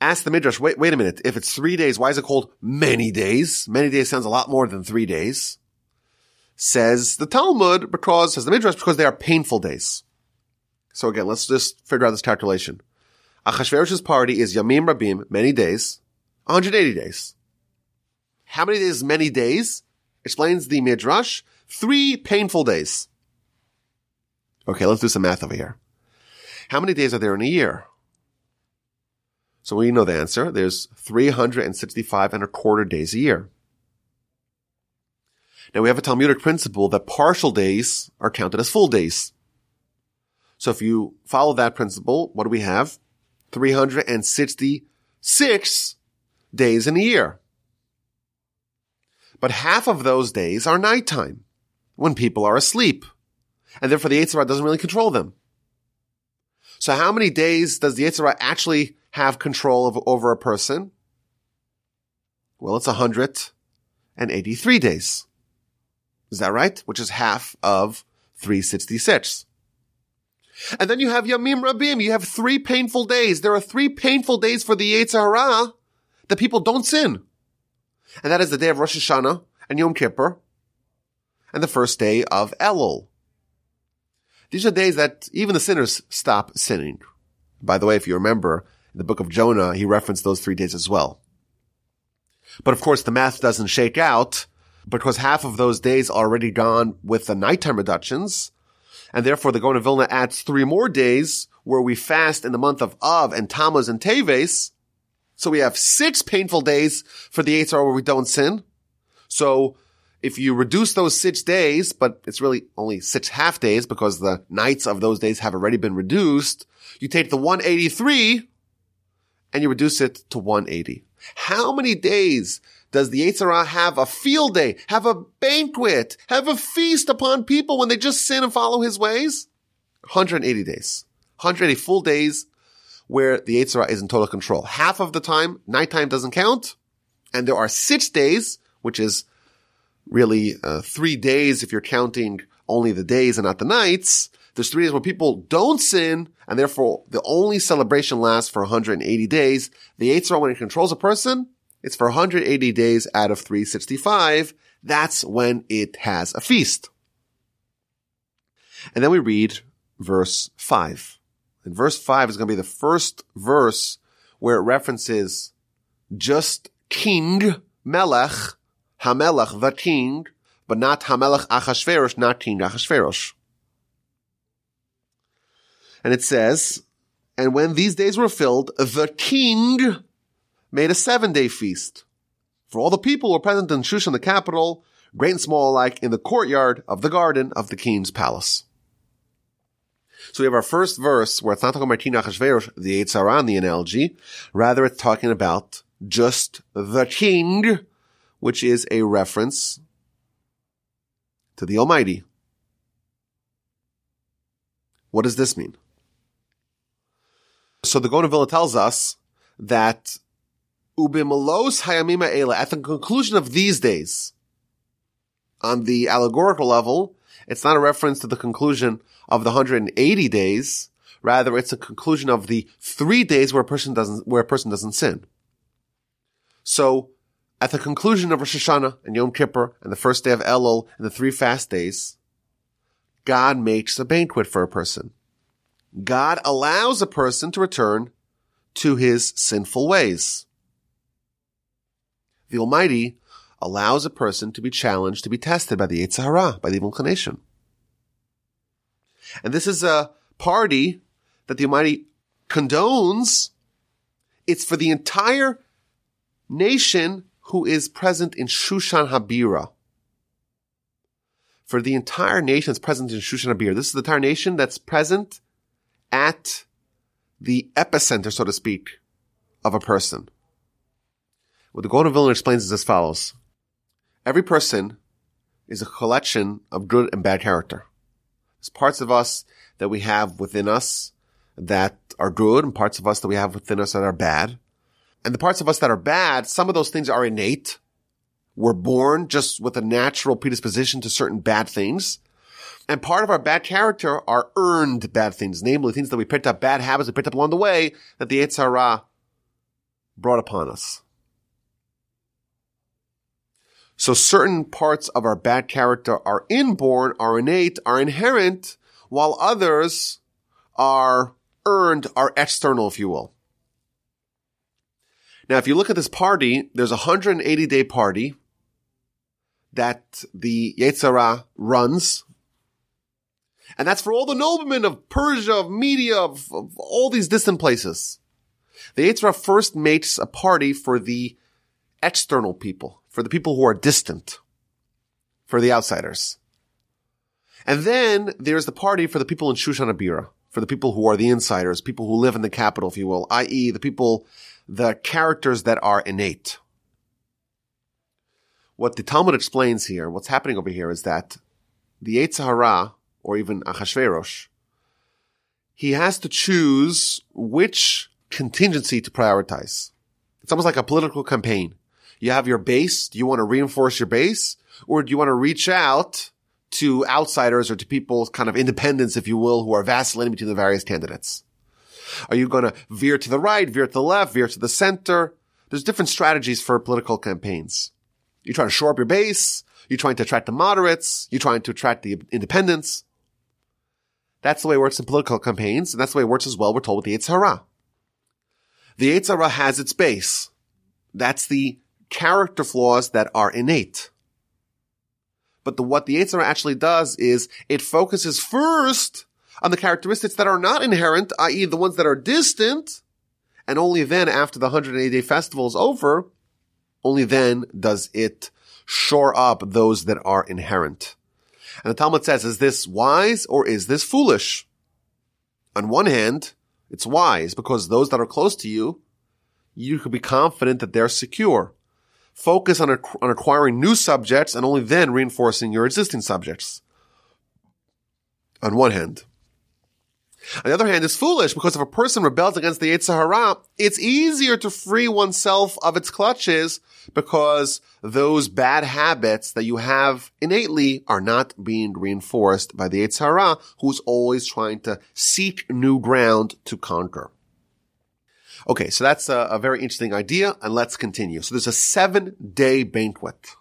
Ask the Midrash, wait, wait a minute. If it's three days, why is it called many days? Many days sounds a lot more than three days. Says the Talmud because, says the Midrash, because they are painful days. So again, let's just figure out this calculation. Achashverosh's party is Yamim Rabim, many days, 180 days. How many days many days? Explains the Midrash, three painful days. Okay, let's do some math over here. How many days are there in a year? So we know the answer. There's 365 and a quarter days a year. Now we have a Talmudic principle that partial days are counted as full days. So if you follow that principle, what do we have? 366 days in a year. But half of those days are nighttime when people are asleep. And therefore the Yetzer Hara doesn't really control them. So how many days does the Yetzer Hara actually have control of, over a person? Well, it's 183 days. Is that right? Which is half of 366. And then you have Yamim Rabim. You have three painful days. There are three painful days for the Yetzer Hara that people don't sin. And that is the day of Rosh Hashanah and Yom Kippur and the first day of Elul. These are days that even the sinners stop sinning. By the way, if you remember, in the book of Jonah, he referenced those three days as well. But of course, the math doesn't shake out because half of those days are already gone with the nighttime reductions. And therefore, the Gaon Vilna adds three more days where we fast in the month of Av and Tammuz and Teves. So we have six painful days for the Yetzer Hara where we don't sin. So if you reduce those six days, but it's really only six half days because the nights of those days have already been reduced, you take the 183 and you reduce it to 180. How many days does the Yetzer Hara have a field day, have a banquet, have a feast upon people when they just sin and follow his ways? 180 days. 180 full days where the Yetzer Hara is in total control. Half of the time, nighttime doesn't count. And there are six days, which is really uh, three days if you're counting only the days and not the nights. There's three days where people don't sin, and therefore the only celebration lasts for 180 days. The Yetzer Hara, when it controls a person, it's for 180 days out of 365. That's when it has a feast. And then we read verse 5. And verse 5 is going to be the first verse where it references just king, melech, hamelech, the king, but not hamelech achashverosh, not king achashverosh. And it says, and when these days were filled, the king made a seven day feast for all the people who were present in Shushan, the capital, great and small alike, in the courtyard of the garden of the king's palace. So we have our first verse where it's not talking about King Achashverosh, the Yetzer Hara the analogy. Rather, it's talking about just the king, which is a reference to the Almighty. What does this mean? So the Gaon of Vilna tells us that Ubimalos hayamima ela, at the conclusion of these days, On the allegorical level, it's not a reference to the conclusion of the 180 days. Rather, it's a conclusion of the three days where a person doesn't, where a person doesn't sin. So, at the conclusion of Rosh Hashanah and Yom Kippur and the first day of Elul and the three fast days, God makes a banquet for a person. God allows a person to return to his sinful ways. The Almighty allows a person to be challenged, to be tested by the Yetzer Hara, by the evil inclination. And this is a party that the Almighty condones. It's for the entire nation who is present in Shushan Habira. For the entire nation that's present in Shushan Habira. This is the entire nation that's present at the epicenter, so to speak, of a person. What the Gaon Vilna explains is as follows. Every person is a collection of good and bad character. There's parts of us that we have within us that are good and parts of us that we have within us that are bad. And the parts of us that are bad, some of those things are innate. We're born just with a natural predisposition to certain bad things. And part of our bad character are earned bad things, namely things that we picked up, bad habits we picked up along the way that the Yetzer Hara brought upon us. So certain parts of our bad character are inborn, are innate, are inherent, while others are earned, are external, if you will. Now, if you look at this party, there's a 180 day party that the Yetzer Hara runs. And that's for all the noblemen of Persia, of Media, of, of all these distant places. The Yetzer Hara first makes a party for the external people, for the people who are distant, for the outsiders. And then there's the party for the people in Shushan Habira, for the people who are the insiders, people who live in the capital, if you will, i.e. the people the characters that are innate. What the Talmud explains here, what's happening over here is that the Yetzer Hara, or even Achashverosh, he has to choose which contingency to prioritize. It's almost like a political campaign. You have your base. Do you want to reinforce your base? Or do you want to reach out to outsiders or to people kind of independents, if you will, who are vacillating between the various candidates? Are you going to veer to the right, veer to the left, veer to the center? There's different strategies for political campaigns. You're trying to shore up your base. You're trying to attract the moderates. You're trying to attract the independents. That's the way it works in political campaigns, and that's the way it works as well, we're told, with the Hara. The Hara has its base. That's the character flaws that are innate. But the, what the Yetzer Hara actually does is it focuses first on the characteristics that are not inherent, i.e. the ones that are distant, and only then after the 180 day festival is over, only then does it shore up those that are inherent. And the Talmud says, is this wise or is this foolish? On one hand, it's wise because those that are close to you, you can be confident that they're secure. Focus on, on acquiring new subjects and only then reinforcing your existing subjects. On one hand. On the other hand, it's foolish because if a person rebels against the Yetzer Hara, it's easier to free oneself of its clutches because those bad habits that you have innately are not being reinforced by the Yetzer Hara, who's always trying to seek new ground to conquer. Okay, so that's a, a very interesting idea, and let's continue. So there's a seven day banquet.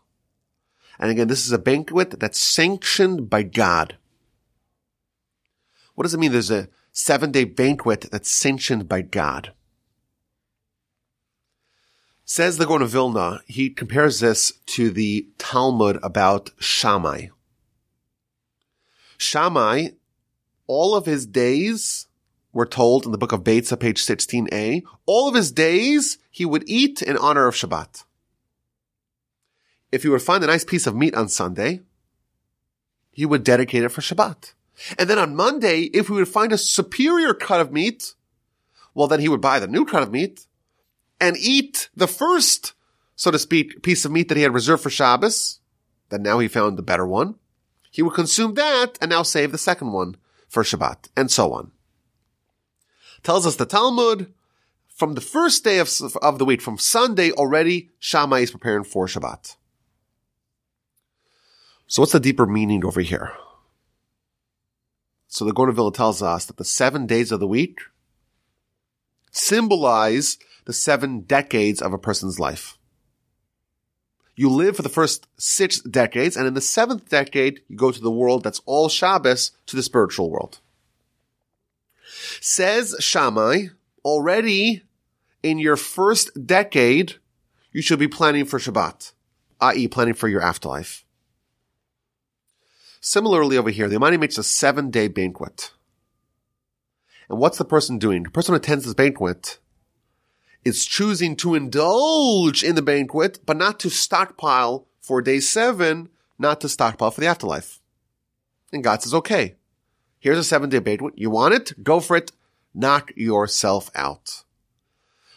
And again, this is a banquet that's sanctioned by God. What does it mean there's a seven day banquet that's sanctioned by God? Says the Gaon of Vilna, he compares this to the Talmud about Shammai. Shammai, all of his days, we're told in the book of Beitza, page 16a, all of his days he would eat in honor of Shabbat. If he would find a nice piece of meat on Sunday, he would dedicate it for Shabbat. And then on Monday, if we would find a superior cut of meat, well, then he would buy the new cut of meat and eat the first, so to speak, piece of meat that he had reserved for Shabbos. Then now he found the better one. He would consume that and now save the second one for Shabbat and so on. Tells us the Talmud, from the first day of, of the week, from Sunday already, Shammai is preparing for Shabbat. So what's the deeper meaning over here? So the Vilna tells us that the seven days of the week symbolize the seven decades of a person's life. You live for the first six decades, and in the seventh decade, you go to the world that's all Shabbos to the spiritual world. Says Shammai, already in your first decade, you should be planning for Shabbat, i.e. planning for your afterlife. Similarly over here, the Imani makes a seven day banquet. And what's the person doing? The person who attends this banquet is choosing to indulge in the banquet, but not to stockpile for day seven, not to stockpile for the afterlife. And God says, okay, here's a seven day banquet. You want it? Go for it. Knock yourself out.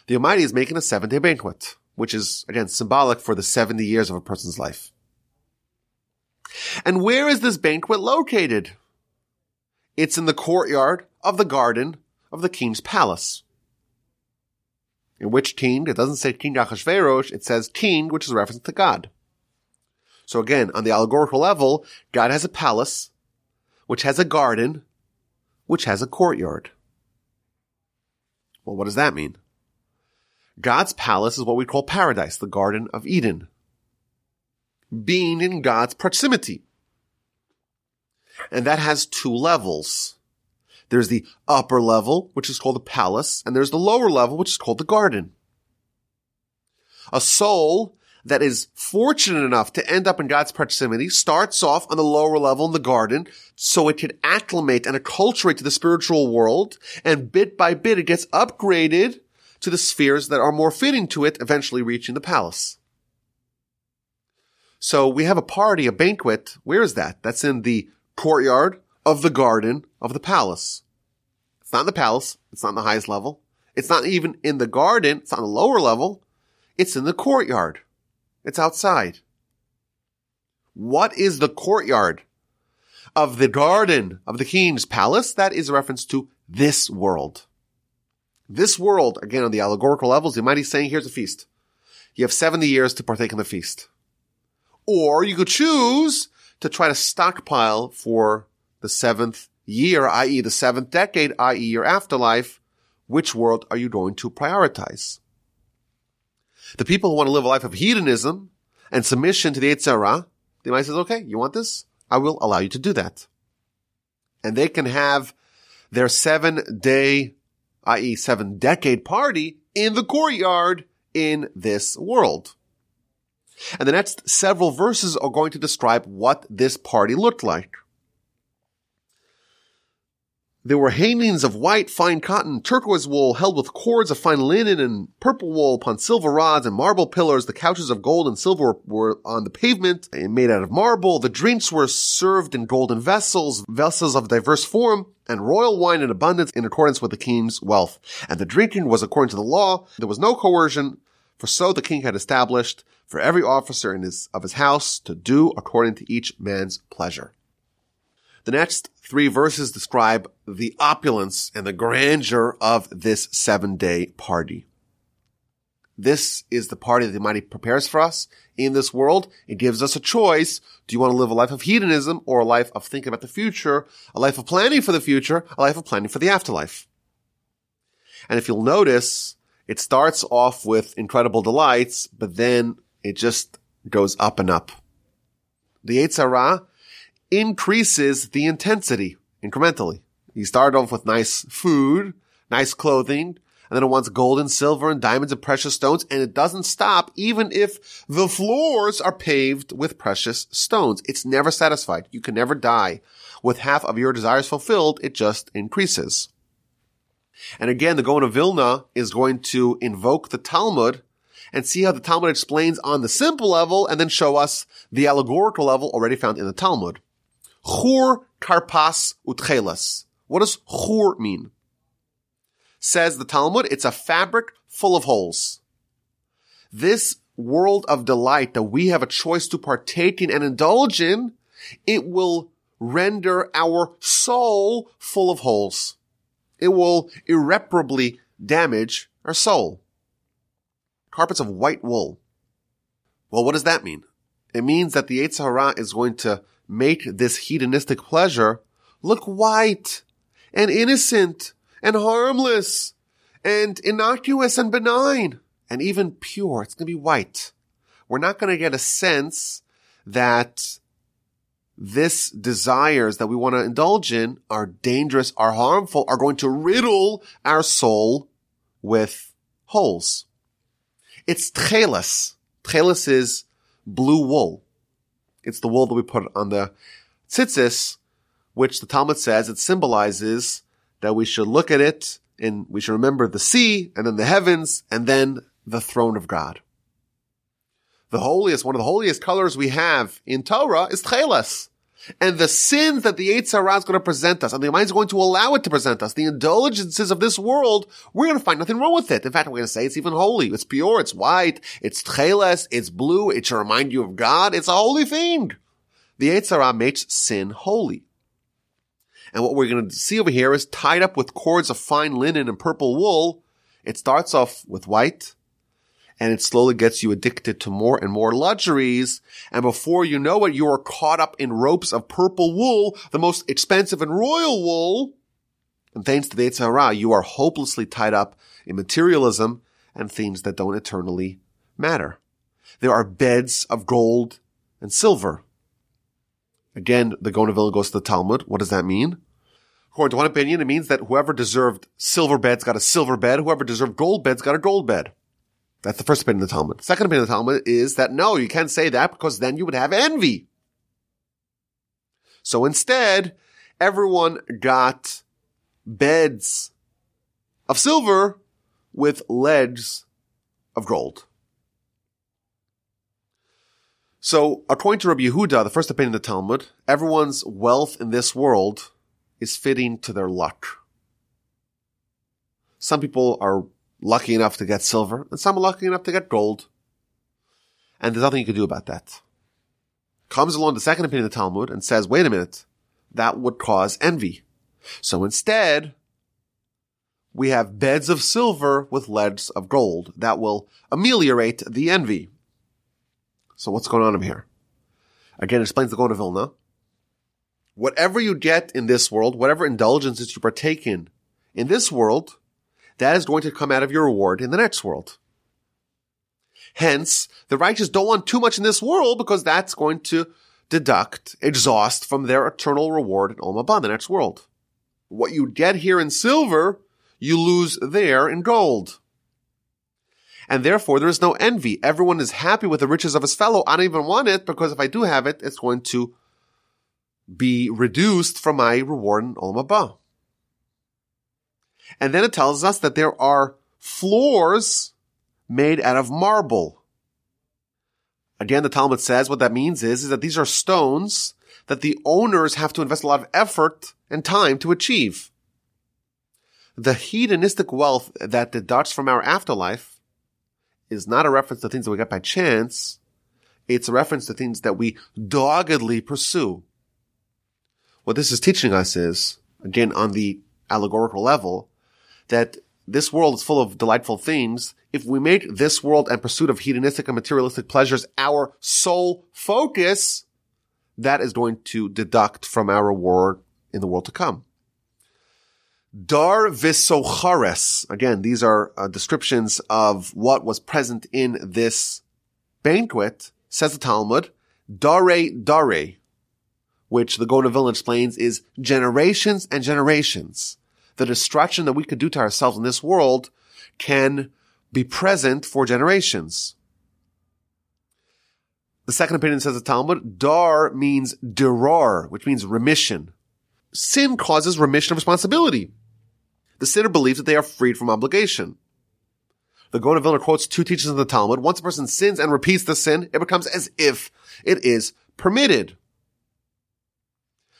The Almighty is making a seven day banquet, which is again symbolic for the 70 years of a person's life. And where is this banquet located? It's in the courtyard of the garden of the king's palace. In which king? It doesn't say King Achashverosh, it says king, which is a reference to God. So again, on the allegorical level, God has a palace, which has a garden, which has a courtyard. Well, what does that mean? God's palace is what we call paradise, the Garden of Eden being in God's proximity. And that has two levels. There's the upper level, which is called the palace, and there's the lower level, which is called the garden. A soul that is fortunate enough to end up in God's proximity starts off on the lower level in the garden so it can acclimate and acculturate to the spiritual world and bit by bit it gets upgraded to the spheres that are more fitting to it, eventually reaching the palace. So we have a party, a banquet. Where is that? That's in the courtyard of the garden of the palace. It's not in the palace. It's not in the highest level. It's not even in the garden. It's on the lower level. It's in the courtyard. It's outside. What is the courtyard of the garden of the king's palace? That is a reference to this world. This world, again, on the allegorical levels, you might be saying, here's a feast. You have 70 years to partake in the feast. Or you could choose to try to stockpile for the seventh year, i.e. the seventh decade, i.e. your afterlife. Which world are you going to prioritize? The people who want to live a life of hedonism and submission to the Yetzer Hara, the might says, okay, you want this? I will allow you to do that. And they can have their seven day, i.e. seven decade party in the courtyard in this world. And the next several verses are going to describe what this party looked like. There were hangings of white, fine cotton, turquoise wool held with cords of fine linen and purple wool upon silver rods and marble pillars. The couches of gold and silver were on the pavement and made out of marble. The drinks were served in golden vessels, vessels of diverse form, and royal wine in abundance in accordance with the king's wealth. And the drinking was according to the law. There was no coercion, for so the king had established for every officer in his, of his house to do according to each man's pleasure. The next three verses describe the opulence and the grandeur of this seven day party. This is the party that the Almighty prepares for us in this world. It gives us a choice. Do you want to live a life of hedonism or a life of thinking about the future, a life of planning for the future, a life of planning for the afterlife? And if you'll notice, it starts off with incredible delights, but then it just goes up and up. The Yetzer Hara increases the intensity incrementally. You start off with nice food, nice clothing, and then it wants gold and silver and diamonds and precious stones, and it doesn't stop even if the floors are paved with precious stones. It's never satisfied. You can never die. With half of your desires fulfilled, it just increases. And again, the Gaon of Vilna is going to invoke the Talmud and see how the Talmud explains on the simple level and then show us the allegorical level already found in the Talmud. Chur karpas utchelas. What does chur mean? Says the Talmud, it's a fabric full of holes. This world of delight that we have a choice to partake in and indulge in, it will render our soul full of holes it will irreparably damage our soul. Carpets of white wool. Well, what does that mean? It means that the Yetzer Hara is going to make this hedonistic pleasure look white and innocent and harmless and innocuous and benign and even pure. It's going to be white. We're not going to get a sense that this desires that we want to indulge in are dangerous, are harmful, are going to riddle our soul with holes. It's tchelis. Tchelis is blue wool. It's the wool that we put on the tzitzis, which the Talmud says it symbolizes that we should look at it and we should remember the sea and then the heavens and then the throne of God. The holiest, one of the holiest colors we have in Torah is tcheles. And the sins that the Yetzer Hara is going to present us, and the mind is going to allow it to present us, the indulgences of this world, we're going to find nothing wrong with it. In fact, we're going to say it's even holy. It's pure. It's white. It's tcheles. It's blue. It should remind you of God. It's a holy thing. The Yetzer Hara makes sin holy. And what we're going to see over here is tied up with cords of fine linen and purple wool. It starts off with white, and it slowly gets you addicted to more and more luxuries. And before you know it, you are caught up in ropes of purple wool, the most expensive and royal wool. And thanks to the Yetzer you are hopelessly tied up in materialism and things that don't eternally matter. There are beds of gold and silver. Again, the of goes to the Talmud. What does that mean? According to one opinion, it means that whoever deserved silver beds got a silver bed. Whoever deserved gold beds got a gold bed. That's the first opinion of the Talmud. The Second opinion of the Talmud is that no, you can't say that because then you would have envy. So instead, everyone got beds of silver with legs of gold. So according to Rabbi Yehuda, the first opinion of the Talmud, everyone's wealth in this world is fitting to their luck. Some people are lucky enough to get silver, and some are lucky enough to get gold. And there's nothing you can do about that. Comes along the second opinion of the Talmud and says, wait a minute, that would cause envy. So instead, we have beds of silver with leads of gold that will ameliorate the envy. So what's going on over here? Again, explains the Gaon of Vilna. Whatever you get in this world, whatever indulgences you partake in in this world, that is going to come out of your reward in the next world. Hence, the righteous don't want too much in this world because that's going to deduct, exhaust from their eternal reward in Olam Haba, the next world. What you get here in silver, you lose there in gold. And therefore, there is no envy. Everyone is happy with the riches of his fellow. I don't even want it because if I do have it, it's going to be reduced from my reward in Olam Haba. And then it tells us that there are floors made out of marble. Again, the Talmud says what that means is, is that these are stones that the owners have to invest a lot of effort and time to achieve. The hedonistic wealth that deducts from our afterlife is not a reference to things that we get by chance. It's a reference to things that we doggedly pursue. What this is teaching us is, again, on the allegorical level, that this world is full of delightful themes. If we make this world and pursuit of hedonistic and materialistic pleasures our sole focus, that is going to deduct from our reward in the world to come. Dar visochares. Again, these are uh, descriptions of what was present in this banquet, says the Talmud. Dare dare, which the of Vilna explains is generations and generations the destruction that we could do to ourselves in this world can be present for generations. The second opinion says the Talmud, dar means dirar, which means remission. Sin causes remission of responsibility. The sinner believes that they are freed from obligation. The Gaon Vilna quotes two teachings of the Talmud. Once a person sins and repeats the sin, it becomes as if it is permitted.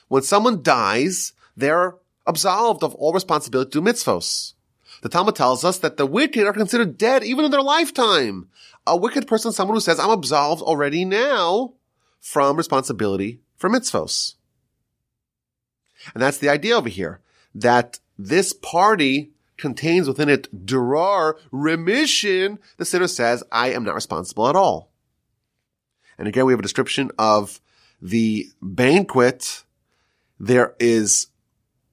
When someone dies, they're absolved of all responsibility to mitzvos. The Talmud tells us that the wicked are considered dead even in their lifetime. A wicked person someone who says, I'm absolved already now from responsibility for mitzvos. And that's the idea over here, that this party contains within it durar, remission. The sinner says, I am not responsible at all. And again, we have a description of the banquet. There is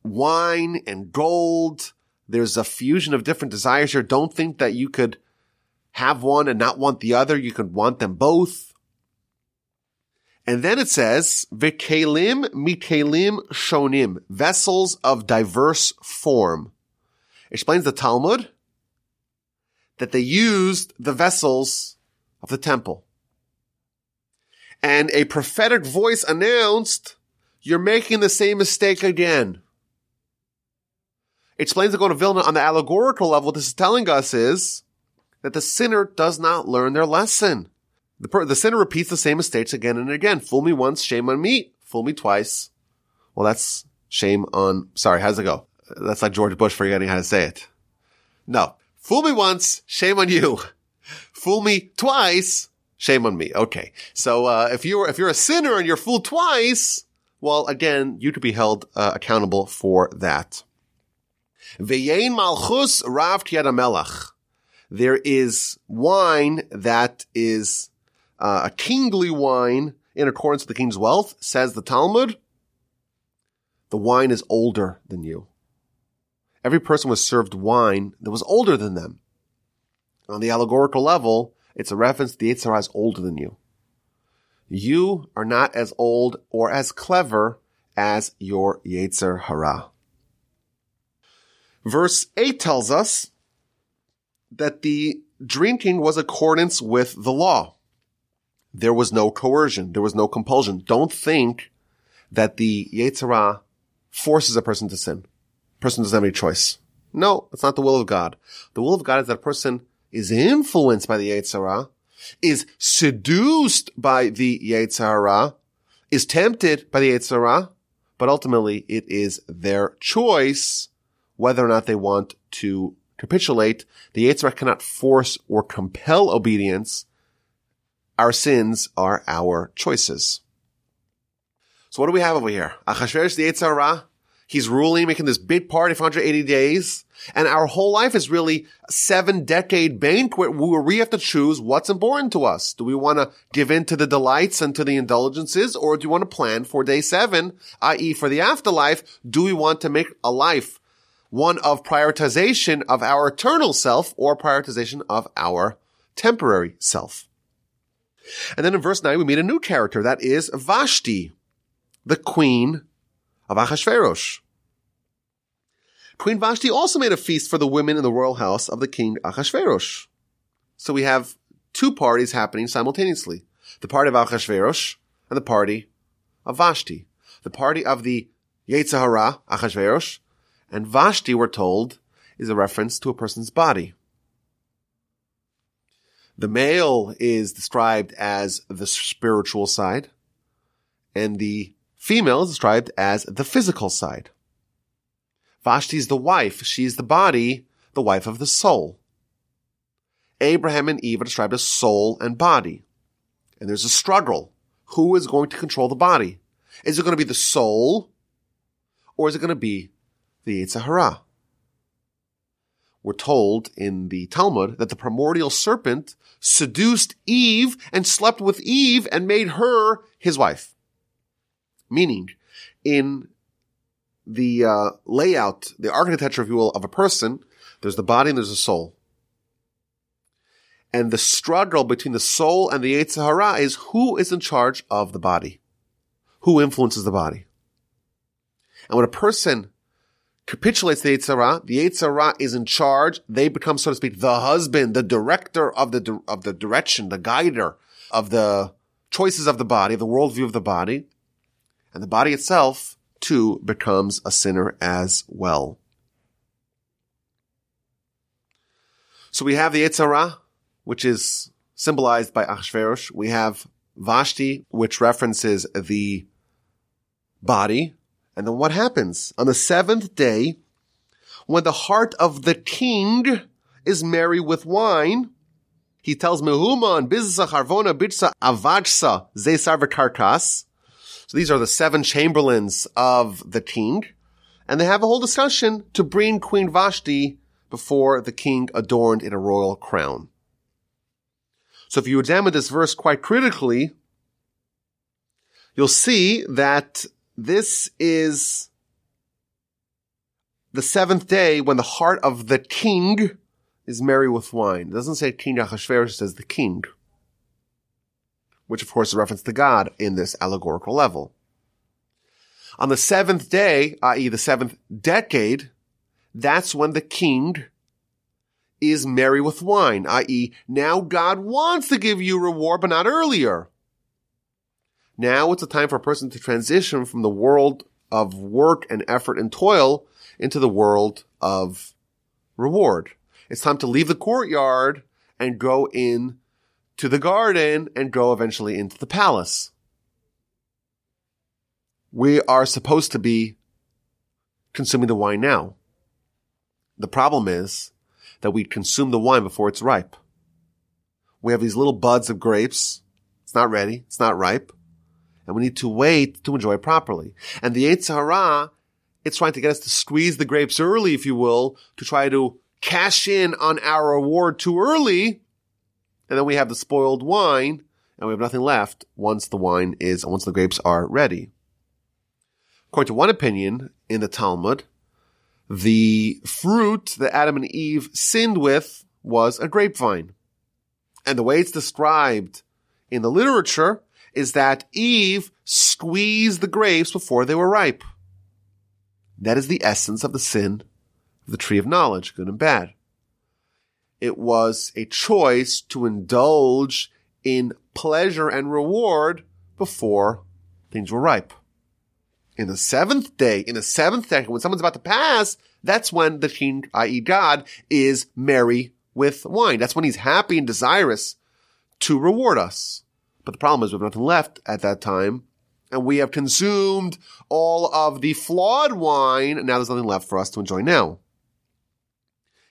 wine and gold. There's a fusion of different desires here. Don't think that you could have one and not want the other. You could want them both. And then it says, Vikalim mikalim shonim, vessels of diverse form. Explains the Talmud that they used the vessels of the temple. And a prophetic voice announced, you're making the same mistake again. Explains the Gaon of Vilna on the allegorical level, what this is telling us is that the sinner does not learn their lesson. The, per- the sinner repeats the same mistakes again and again. Fool me once, shame on me. Fool me twice. Well, that's shame on, sorry, how's it go? That's like George Bush forgetting how to say it. No. Fool me once, shame on you. Fool me twice, shame on me. Okay. So, uh, if you're, if you're a sinner and you're fooled twice, well, again, you could be held uh, accountable for that. Ve'yein malchus rav melach. There is wine that is uh, a kingly wine in accordance with the king's wealth, says the Talmud. The wine is older than you. Every person was served wine that was older than them. On the allegorical level, it's a reference to the Yetzer Hara is older than you. You are not as old or as clever as your Yetzer Hara. Verse 8 tells us that the drinking was accordance with the law. There was no coercion. There was no compulsion. Don't think that the Yetzer Hara forces a person to sin. A person doesn't have any choice. No, it's not the will of God. The will of God is that a person is influenced by the Yetzer Hara, is seduced by the Yetzer Hara, is tempted by the Yetzer Hara, but ultimately it is their choice whether or not they want to capitulate. The Yetzer Hara cannot force or compel obedience. Our sins are our choices. So what do we have over here? Achashverosh, the Yetzer Hara, he's ruling, making this big party for 180 days. And our whole life is really a seven decade banquet where we have to choose what's important to us. Do we want to give in to the delights and to the indulgences or do we want to plan for day seven, i.e. for the afterlife? Do we want to make a life one of prioritization of our eternal self or prioritization of our temporary self? And then in verse 9, we meet a new character. That is Vashti, the queen of Achashverosh. Queen Vashti also made a feast for the women in the royal house of the king Achashverosh. So we have two parties happening simultaneously. The party of Achashverosh and the party of Vashti. The party of the Yetzer Hara, Achashverosh, and Vashti, we're told, is a reference to a person's body. The male is described as the spiritual side, and the female is described as the physical side. Vashti is the wife. She's the body, the wife of the soul. Adam and Eve are described as soul and body. And there's a struggle. Who is going to control the body? Is it going to be the soul or is it going to be the Yetzer Hara? We're told in the Talmud that the primordial serpent seduced Eve and slept with Eve and made her his wife. Meaning, in the uh, layout, the architecture, if you will, of a person, there's the body and there's the soul. And the struggle between the soul and the Yetzer Hara is who is in charge of the body? Who influences the body? And when a person capitulates the Yetzer Hara, the Yetzer Hara is in charge. They become, so to speak, the husband, the director of the, of the direction, the guider of the choices of the body, the worldview of the body. And the body itself too becomes a sinner as well. So we have the Yetzer Hara, which is symbolized by Achashverosh. We have Vashti, which references the body. And then what happens? On the seventh day, when the heart of the king is merry with wine, he tells Mehuman, Bizza, Harvona, Bitsa, Avajsa, Zesar Karkas, so these are the seven chamberlains of the king. And they have a whole discussion to bring Queen Vashti before the king adorned in a royal crown. So if you examine this verse quite critically, you'll see that this is the seventh day when the heart of the king is merry with wine. It doesn't say King Achashverosh, it says the king. Which of course is a reference to God in this allegorical level. On the seventh day, i.e. the seventh decade, that's when the king is merry with wine, i.e. now God wants to give you reward, but not earlier. Now it's a time for a person to transition from the world of work and effort and toil into the world of reward. It's time to leave the courtyard and go in to the garden and go eventually into the palace. We are supposed to be consuming the wine now. The problem is that we consume the wine before it's ripe. We have these little buds of grapes. It's not ready. It's not ripe. And we need to wait to enjoy properly. And the Yetzer Hara, it's trying to get us to squeeze the grapes early, if you will, to try to cash in on our reward too early. And then we have the spoiled wine and we have nothing left once the wine is, once the grapes are ready. According to one opinion in the Talmud, the fruit that Adam and Eve sinned with was a grapevine. And the way it's described in the literature is that Eve squeezed the grapes before they were ripe. That is the essence of the sin of the tree of knowledge, good and bad. It was a choice to indulge in pleasure and reward before things were ripe. In the seventh day, in the seventh day, when someone's about to pass, that's when the king, i.e. God, is merry with wine. That's when he's happy and desirous to reward us. But the problem is we have nothing left at that time. And we have consumed all of the flawed wine. And now there's nothing left for us to enjoy now.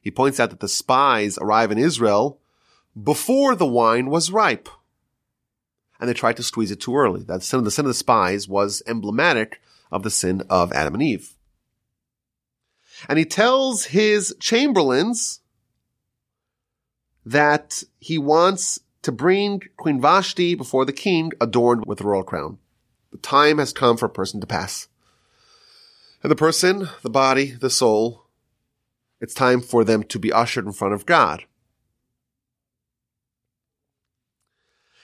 He points out that the spies arrive in Israel before the wine was ripe. And they tried to squeeze it too early. That sin, the sin of the spies was emblematic of the sin of Adam and Eve. And he tells his chamberlains that he wants to bring Queen Vashti before the king adorned with the royal crown. The time has come for a person to pass. And the person, the body, the soul, it's time for them to be ushered in front of God.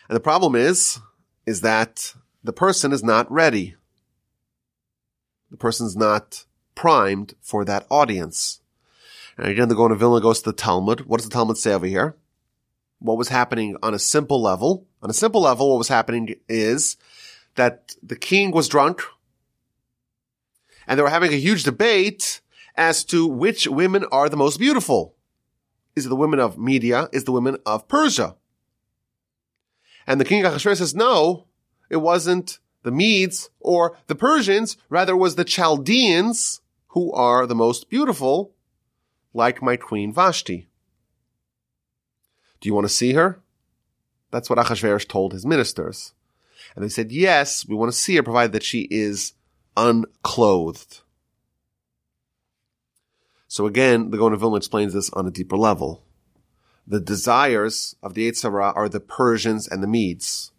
And the problem is, is that the person is not ready. The person's not primed for that audience. And again, the Gaon of Vilna goes to the Talmud. What does the Talmud say over here? What was happening on a simple level? On a simple level, what was happening is that the king was drunk and they were having a huge debate as to which women are the most beautiful. Is it the women of Media? Is it the women of Persia? And the king Achashverosh says, no, it wasn't the Medes or the Persians, rather it was the Chaldeans who are the most beautiful, like my queen Vashti. Do you want to see her? That's what Achashverosh told his ministers. And they said, yes, we want to see her provided that she is unclothed. So again, the Gaon Vilna explains this on a deeper level. The desires of the Yetzer Hara are the Persians and the Medes.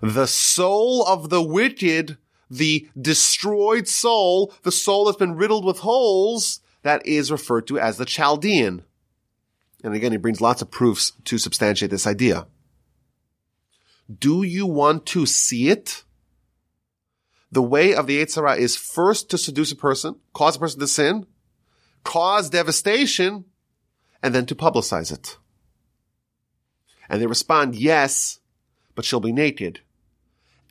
The soul of the wicked, the destroyed soul, the soul that's been riddled with holes, that is referred to as the Chaldean. And again, he brings lots of proofs to substantiate this idea. Do you want to see it? The way of the Yetzer Hara is first to seduce a person, cause a person to sin, cause devastation, and then to publicize it. And they respond, yes, but she'll be naked.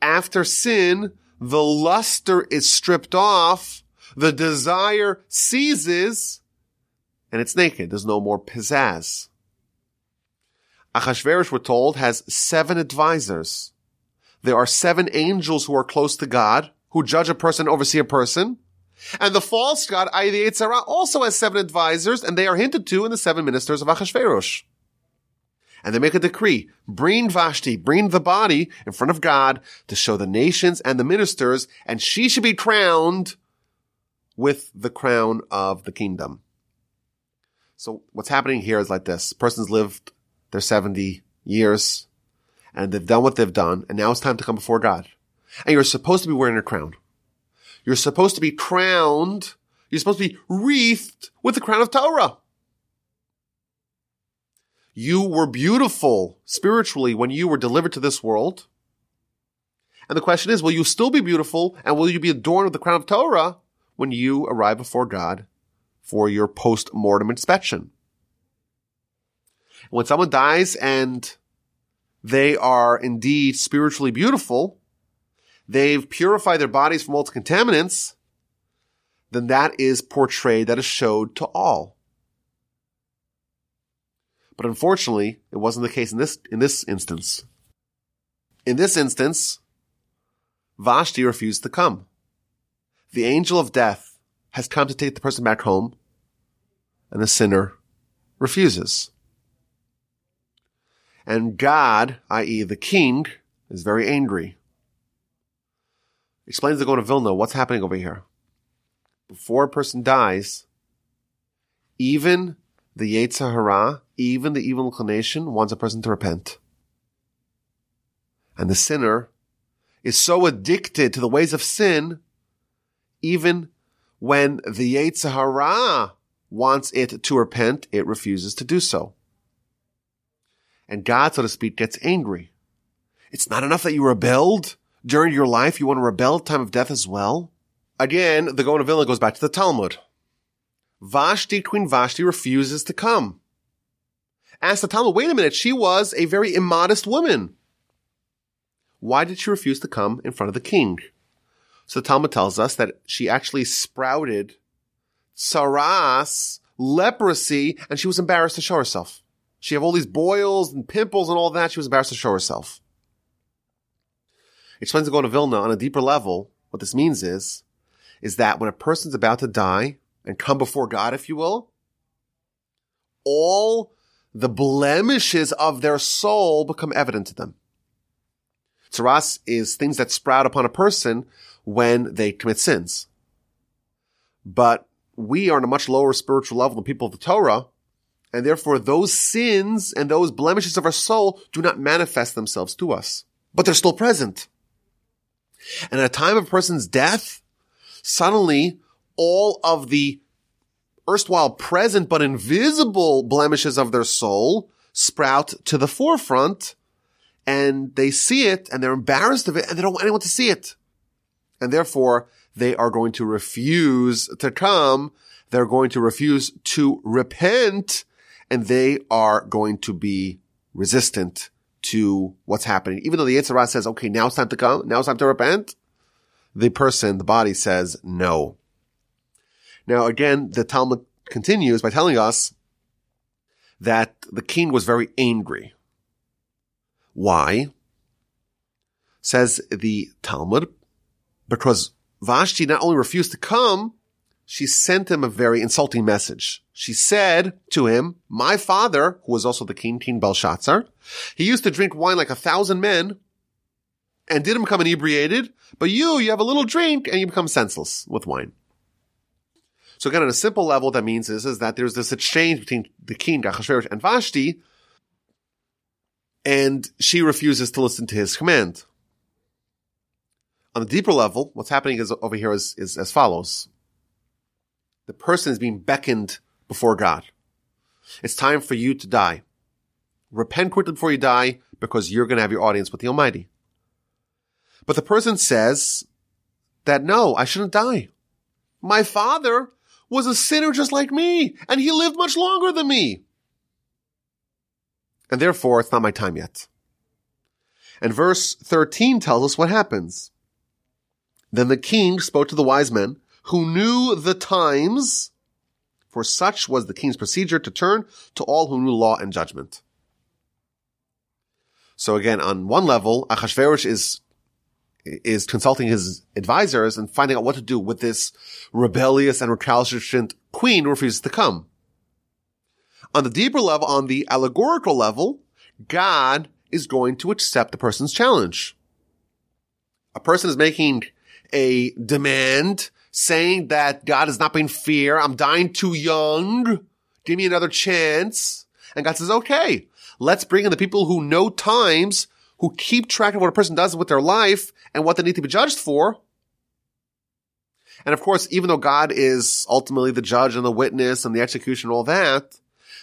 After sin, the luster is stripped off, the desire ceases, and it's naked. There's no more pizzazz. Achashverosh, we're told, has seven advisors. There are seven angels who are close to God, who judge a person, oversee a person. And the false god, the Yetzer also has seven advisors, and they are hinted to in the seven ministers of Achashverosh. And they make a decree, bring Vashti, bring the body in front of God to show the nations and the ministers, and she should be crowned with the crown of the kingdom. So what's happening here is like this. Person's lived their 70 years and they've done what they've done and now it's time to come before God. And you're supposed to be wearing a crown. You're supposed to be crowned. You're supposed to be wreathed with the crown of Torah. You were beautiful spiritually when you were delivered to this world. And the question is, will you still be beautiful and will you be adorned with the crown of Torah when you arrive before God for your post-mortem inspection? When someone dies and they are indeed spiritually beautiful, they've purified their bodies from all its contaminants, then that is portrayed, that is showed to all. But unfortunately, it wasn't the case in this, in this instance. In this instance, Vashti refused to come. The angel of death has come to take the person back home, and the sinner refuses. And God, i.e. the king, is very angry. Explains to Gaon to Vilna what's happening over here. Before a person dies, even the Yetzer Hara, even the evil inclination wants a person to repent. And the sinner is so addicted to the ways of sin, even when the Yetzer Hara wants it to repent, it refuses to do so. And God, so to speak, gets angry. It's not enough that you rebelled during your life. You want to rebel at time of death as well? Again, the Gaon of Vilna goes back to the Talmud. Vashti, Queen Vashti, refuses to come. Ask the Talmud, wait a minute, she was a very immodest woman. Why did she refuse to come in front of the king? So the Talmud tells us that she actually sprouted tsaras, leprosy, and she was embarrassed to show herself. She had all these boils and pimples and all that. She was embarrassed to show herself. It explains to Gaon of Vilna on a deeper level. What this means is, is that when a person's about to die and come before God, if you will, all the blemishes of their soul become evident to them. Tsaras is things that sprout upon a person when they commit sins. But we are on a much lower spiritual level than people of the Torah, and therefore those sins and those blemishes of our soul do not manifest themselves to us. But they're still present. And at a time of a person's death, suddenly all of the erstwhile present but invisible blemishes of their soul sprout to the forefront and they see it and they're embarrassed of it and they don't want anyone to see it. And therefore they are going to refuse to come. They're going to refuse to repent and they are going to be resistant to what's happening. Even though the Yetzer Hara says, okay, now it's time to come. Now it's time to repent. The person, the body says no. Now again, the Talmud continues by telling us that the king was very angry. Why? Says the Talmud, because Vashti not only refused to come, she sent him a very insulting message. She said to him, my father, who was also the king, King Belshazzar, he used to drink wine like a thousand men and didn't become inebriated, but you, you have a little drink and you become senseless with wine. So again, on a simple level, that means is, is that there's this exchange between the king, Achashverosh, and Vashti, and she refuses to listen to his command. On the deeper level, what's happening is over here is, is as follows. The person is being beckoned before God. It's time for you to die. Repent quickly before you die because you're going to have your audience with the Almighty. But the person says that no, I shouldn't die. My father was a sinner just like me, and he lived much longer than me. And therefore, it's not my time yet. And verse 13 tells us what happens. Then the king spoke to the wise men who knew the times, for such was the king's procedure to turn to all who knew law and judgment. So again, on one level, Achashverosh is is consulting his advisors and finding out what to do with this rebellious and recalcitrant queen who refuses to come. On the deeper level, on the allegorical level, God is going to accept the person's challenge. A person is making a demand saying that God is not being fair. I'm dying too young. Give me another chance. And God says, okay, let's bring in the people who know times who keep track of what a person does with their life and what they need to be judged for. And of course, even though God is ultimately the judge and the witness and the execution and all that,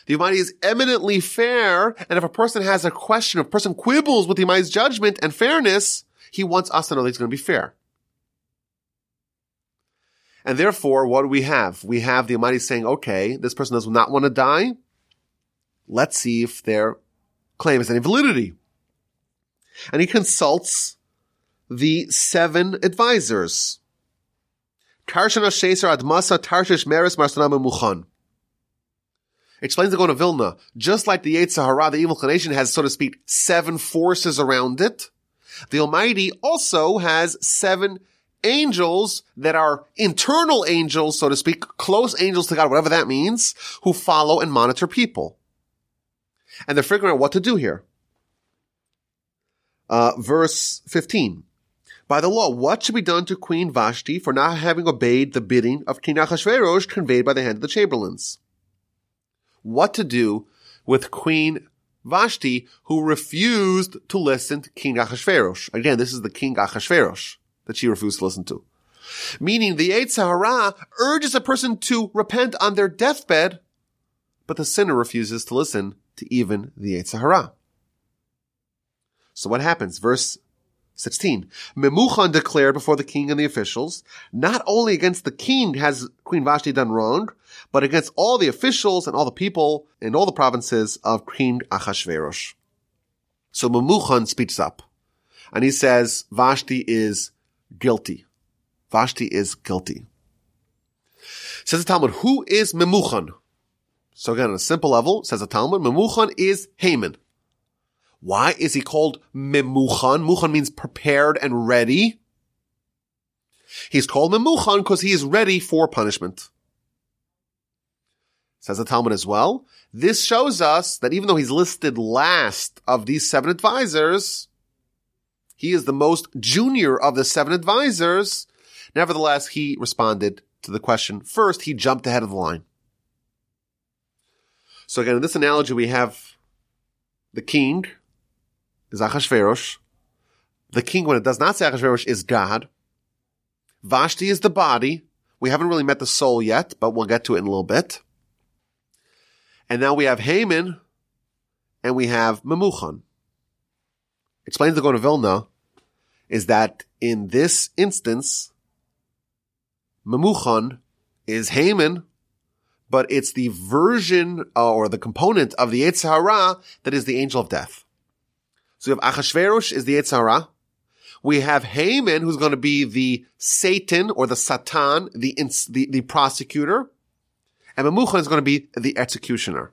the Almighty is eminently fair. And if a person has a question, if a person quibbles with the Almighty's judgment and fairness, he wants us to know that he's going to be fair. And therefore, what do we have? We have the Almighty saying, okay, this person does not want to die. Let's see if their claim has any validity. And he consults the seven advisors. Karshan Sheser Admasa Tarshish Meres Marsena Memuchan. Explains the Gaon of Vilna, just like the Yetzer Hara, the evil inclination has, so to speak, seven forces around it. The Almighty also has seven angels that are internal angels, so to speak, close angels to God, whatever that means, who follow and monitor people. And they're figuring out what to do here. Uh, verse 15. By the law, what should be done to Queen Vashti for not having obeyed the bidding of King Achashverosh conveyed by the hand of the chamberlains? What to do with Queen Vashti who refused to listen to King Achashverosh? Again, this is the King Achashverosh that she refused to listen to. Meaning the Yetzer Hara urges a person to repent on their deathbed, but the sinner refuses to listen to even the Yetzer Hara. So what happens? Verse 16. Memuchan declared before the king and the officials, not only against the king has Queen Vashti done wrong, but against all the officials and all the people in all the provinces of King Achashverosh. So Memuchan speaks up and he says Vashti is guilty. Vashti is guilty. Says the Talmud, who is Memuchan? So again, on a simple level, says the Talmud, Memuchan is Haman. Why is he called Memuchan? Muchan means prepared and ready. He's called Memuchan because he is ready for punishment. Says the Talmud as well. This shows us that even though he's listed last of these seven advisors, he is the most junior of the seven advisors. Nevertheless, he responded to the question first. He jumped ahead of the line. So again, in this analogy, we have the king is Achashverosh. The king, when it does not say Achashverosh, is God. Vashti is the body. We haven't really met the soul yet, but we'll get to it in a little bit. And now we have Haman and we have Memuchan. Explains the Gaon of Vilna is that in this instance, Memuchan is Haman, but it's the version uh, or the component of the Yetzer Hara that is the angel of death. So we have Achashverosh is the Yetzer Hara. We have Haman, who's going to be the Satan or the Satan, the, the, the prosecutor. And Memuchan is going to be the executioner.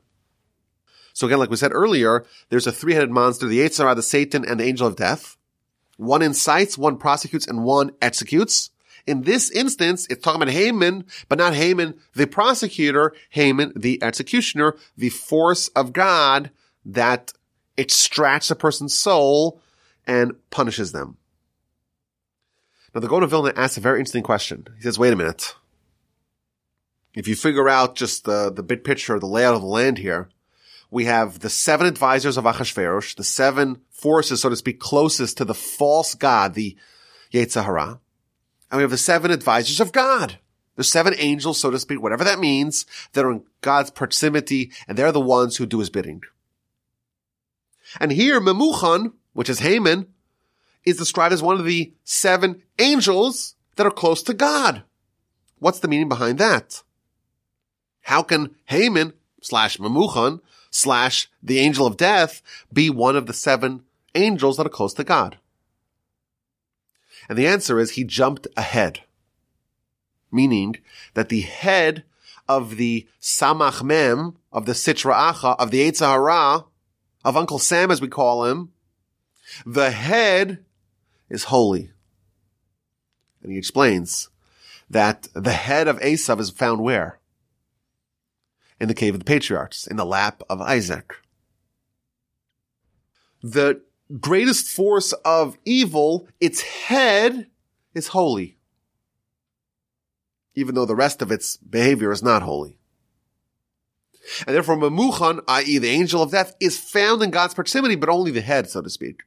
So again, like we said earlier, there's a three-headed monster, the Yetzer Hara, the Satan, and the angel of death. One incites, one prosecutes, and one executes. In this instance, it's talking about Haman, but not Haman, the prosecutor, Haman, the executioner, the force of God that extracts a person's soul and punishes them. Now the Gaon Vilna asks a very interesting question. He says, wait a minute. If you figure out just the, the big picture, the layout of the land here, we have the seven advisors of Achashverosh, the seven forces, so to speak, closest to the false god, the Yetzer Hara. And we have the seven advisors of God. The seven angels, so to speak, whatever that means, that are in God's proximity, and they're the ones who do his bidding. And here, Memuchan, which is Haman, is described as one of the seven angels that are close to God. What's the meaning behind that? How can Haman slash Memuchan slash the angel of death be one of the seven angels that are close to God? And the answer is he jumped ahead. Meaning that the head of the Samach Mem, of the Sitra Achra, of the Yetzer Hara, of Uncle Sam as we call him, the head is holy. And he explains that the head of Esav is found where? In the cave of the patriarchs, in the lap of Isaac. The greatest force of evil, its head is holy. Even though the rest of its behavior is not holy. And therefore, Memuchan, i.e. the angel of death, is found in God's proximity, but only the head, so to speak.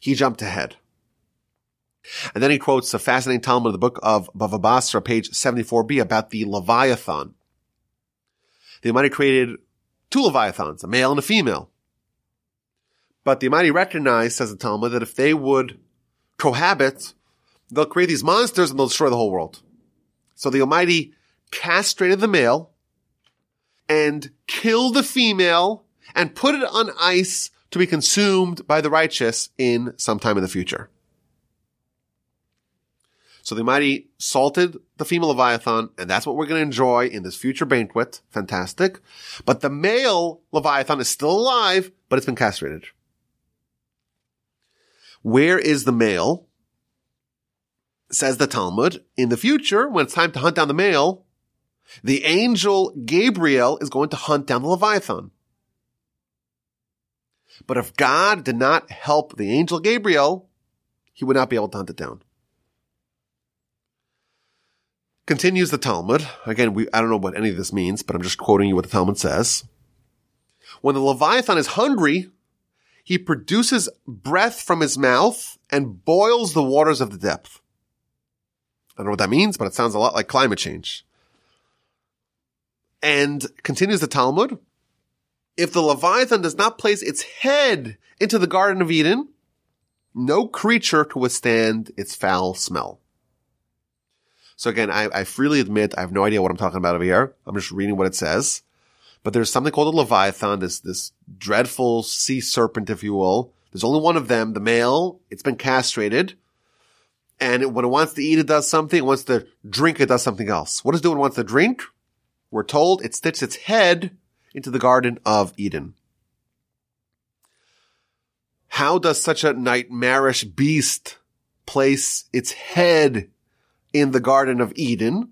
he jumped ahead. And then he quotes a fascinating Talmud in the book of Bava Basra, page 74b, about the Leviathan. The Almighty created two Leviathans, a male and a female. But the Almighty recognized, says the Talmud, that if they would cohabit, they'll create these monsters and they'll destroy the whole world. So the Almighty castrated the male and killed the female and put it on ice to be consumed by the righteous in some time in the future. So the Almighty salted the female Leviathan, and that's what we're going to enjoy in this future banquet. Fantastic. But the male Leviathan is still alive, but it's been castrated. Where is the male? Says the Talmud. In the future, when it's time to hunt down the male, the angel Gabriel is going to hunt down the Leviathan. But if God did not help the angel Gabriel, he would not be able to hunt it down. Continues the Talmud. Again, we, I don't know what any of this means, but I'm just quoting you what the Talmud says. When the Leviathan is hungry, he produces breath from his mouth and boils the waters of the depth. I don't know what that means, but it sounds a lot like climate change. And continues the Talmud. If the Leviathan does not place its head into the Garden of Eden, no creature can withstand its foul smell. So again, I, I, freely admit I have no idea what I'm talking about over here. I'm just reading what it says. But there's something called a Leviathan, this, this dreadful sea serpent, if you will. There's only one of them, the male. It's been castrated. And when it wants to eat, it does something. It wants to drink, it does something else. What does it do when it wants to drink? We're told it sticks its head into the Garden of Eden. How does such a nightmarish beast place its head in the Garden of Eden?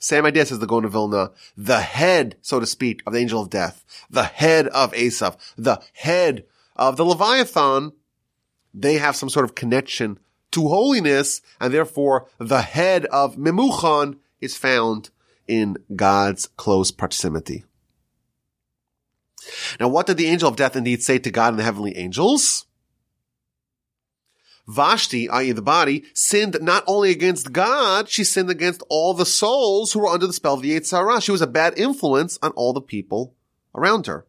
Same idea says the Gaon of Vilna, the head, so to speak, of the angel of death, the head of Esav, the head of the Leviathan, they have some sort of connection to holiness, and therefore the head of Memuchan is found in God's close proximity. Now, what did the angel of death indeed say to God and the heavenly angels? Vashti, i.e. the body, sinned not only against God, she sinned against all the souls who were under the spell of the Yetzer Hara. She was a bad influence on all the people around her.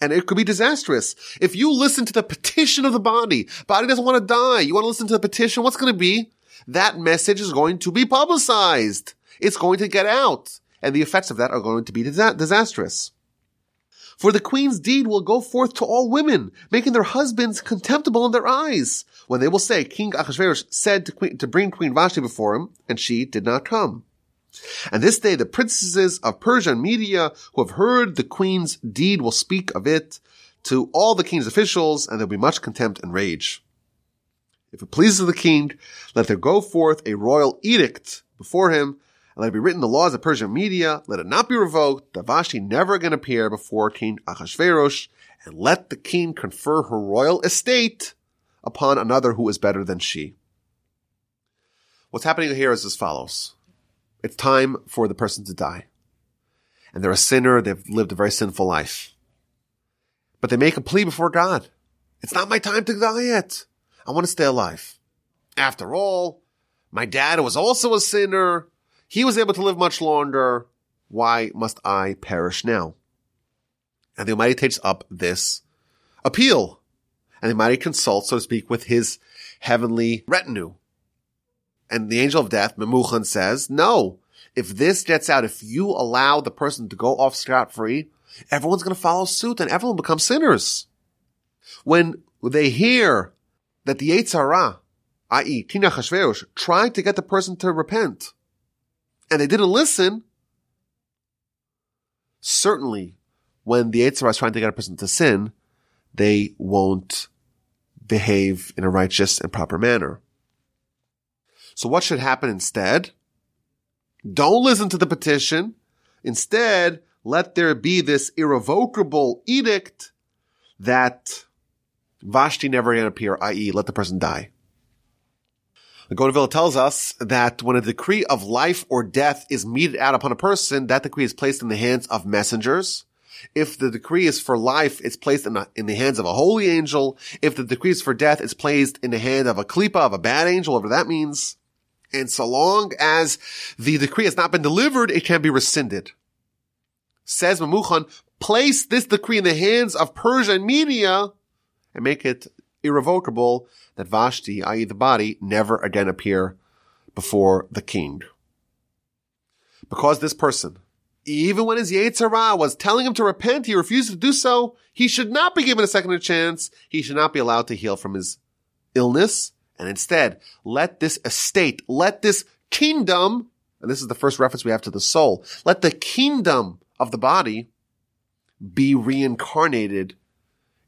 And it could be disastrous. If you listen to the petition of the body, body doesn't want to die. You want to listen to the petition. What's going to be? That message is going to be publicized. It's going to get out. And the effects of that are going to be disastrous. For the queen's deed will go forth to all women, making their husbands contemptible in their eyes, when they will say, King Ahasuerus said to, queen, to bring Queen Vashti before him, and she did not come. And this day the princesses of Persia and Media who have heard the queen's deed will speak of it to all the king's officials, and there will be much contempt and rage. If it pleases the king, let there go forth a royal edict before him and let it be written the laws of Persian Media, let it not be revoked, that Vashti never again appear before King Achashverosh, and let the king confer her royal estate upon another who is better than she. What's happening here is as follows. It's time for the person to die. And they're a sinner, they've lived a very sinful life. But they make a plea before God. It's not my time to die yet. I want to stay alive. After all, my dad was also a sinner. He was able to live much longer. Why must I perish now? And the Almighty takes up this appeal. And the Almighty consults, so to speak, with his heavenly retinue. And the angel of death, Memuchan, says, no, if this gets out, if you allow the person to go off scot free, everyone's going to follow suit and everyone becomes sinners. When they hear that the Yetzer Hara, i.e. King Achashverosh, tried to get the person to repent, and they didn't listen, certainly when the Hara is trying to get a person to sin, they won't behave in a righteous and proper manner. So what should happen instead? Don't listen to the petition. Instead, let there be this irrevocable edict that Vashti never again appear, i.e. let the person die. The Vilna tells us that when a decree of life or death is meted out upon a person, that decree is placed in the hands of messengers. If the decree is for life, it's placed in, a, in the hands of a holy angel. If the decree is for death, it's placed in the hand of a klipa, of a bad angel, whatever that means. And so long as the decree has not been delivered, it can be rescinded. Says Memuchan, place this decree in the hands of Persia and Media and make it irrevocable that Vashti, i.e. the body, never again appear before the king. Because this person, even when his Yetzer Hara was telling him to repent, he refused to do so. He should not be given a second chance. He should not be allowed to heal from his illness. And instead, let this estate, let this kingdom, and this is the first reference we have to the soul, let the kingdom of the body be reincarnated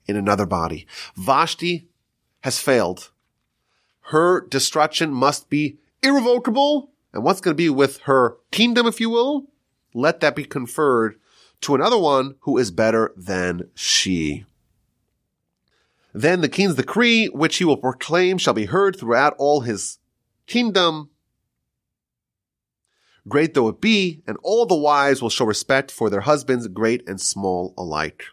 in another body. Vashti has failed. Her destruction must be irrevocable. And what's going to be with her kingdom, if you will? Let that be conferred to another one who is better than she. Then the king's decree, which he will proclaim, shall be heard throughout all his kingdom. Great though it be, and all the wives will show respect for their husbands, great and small alike.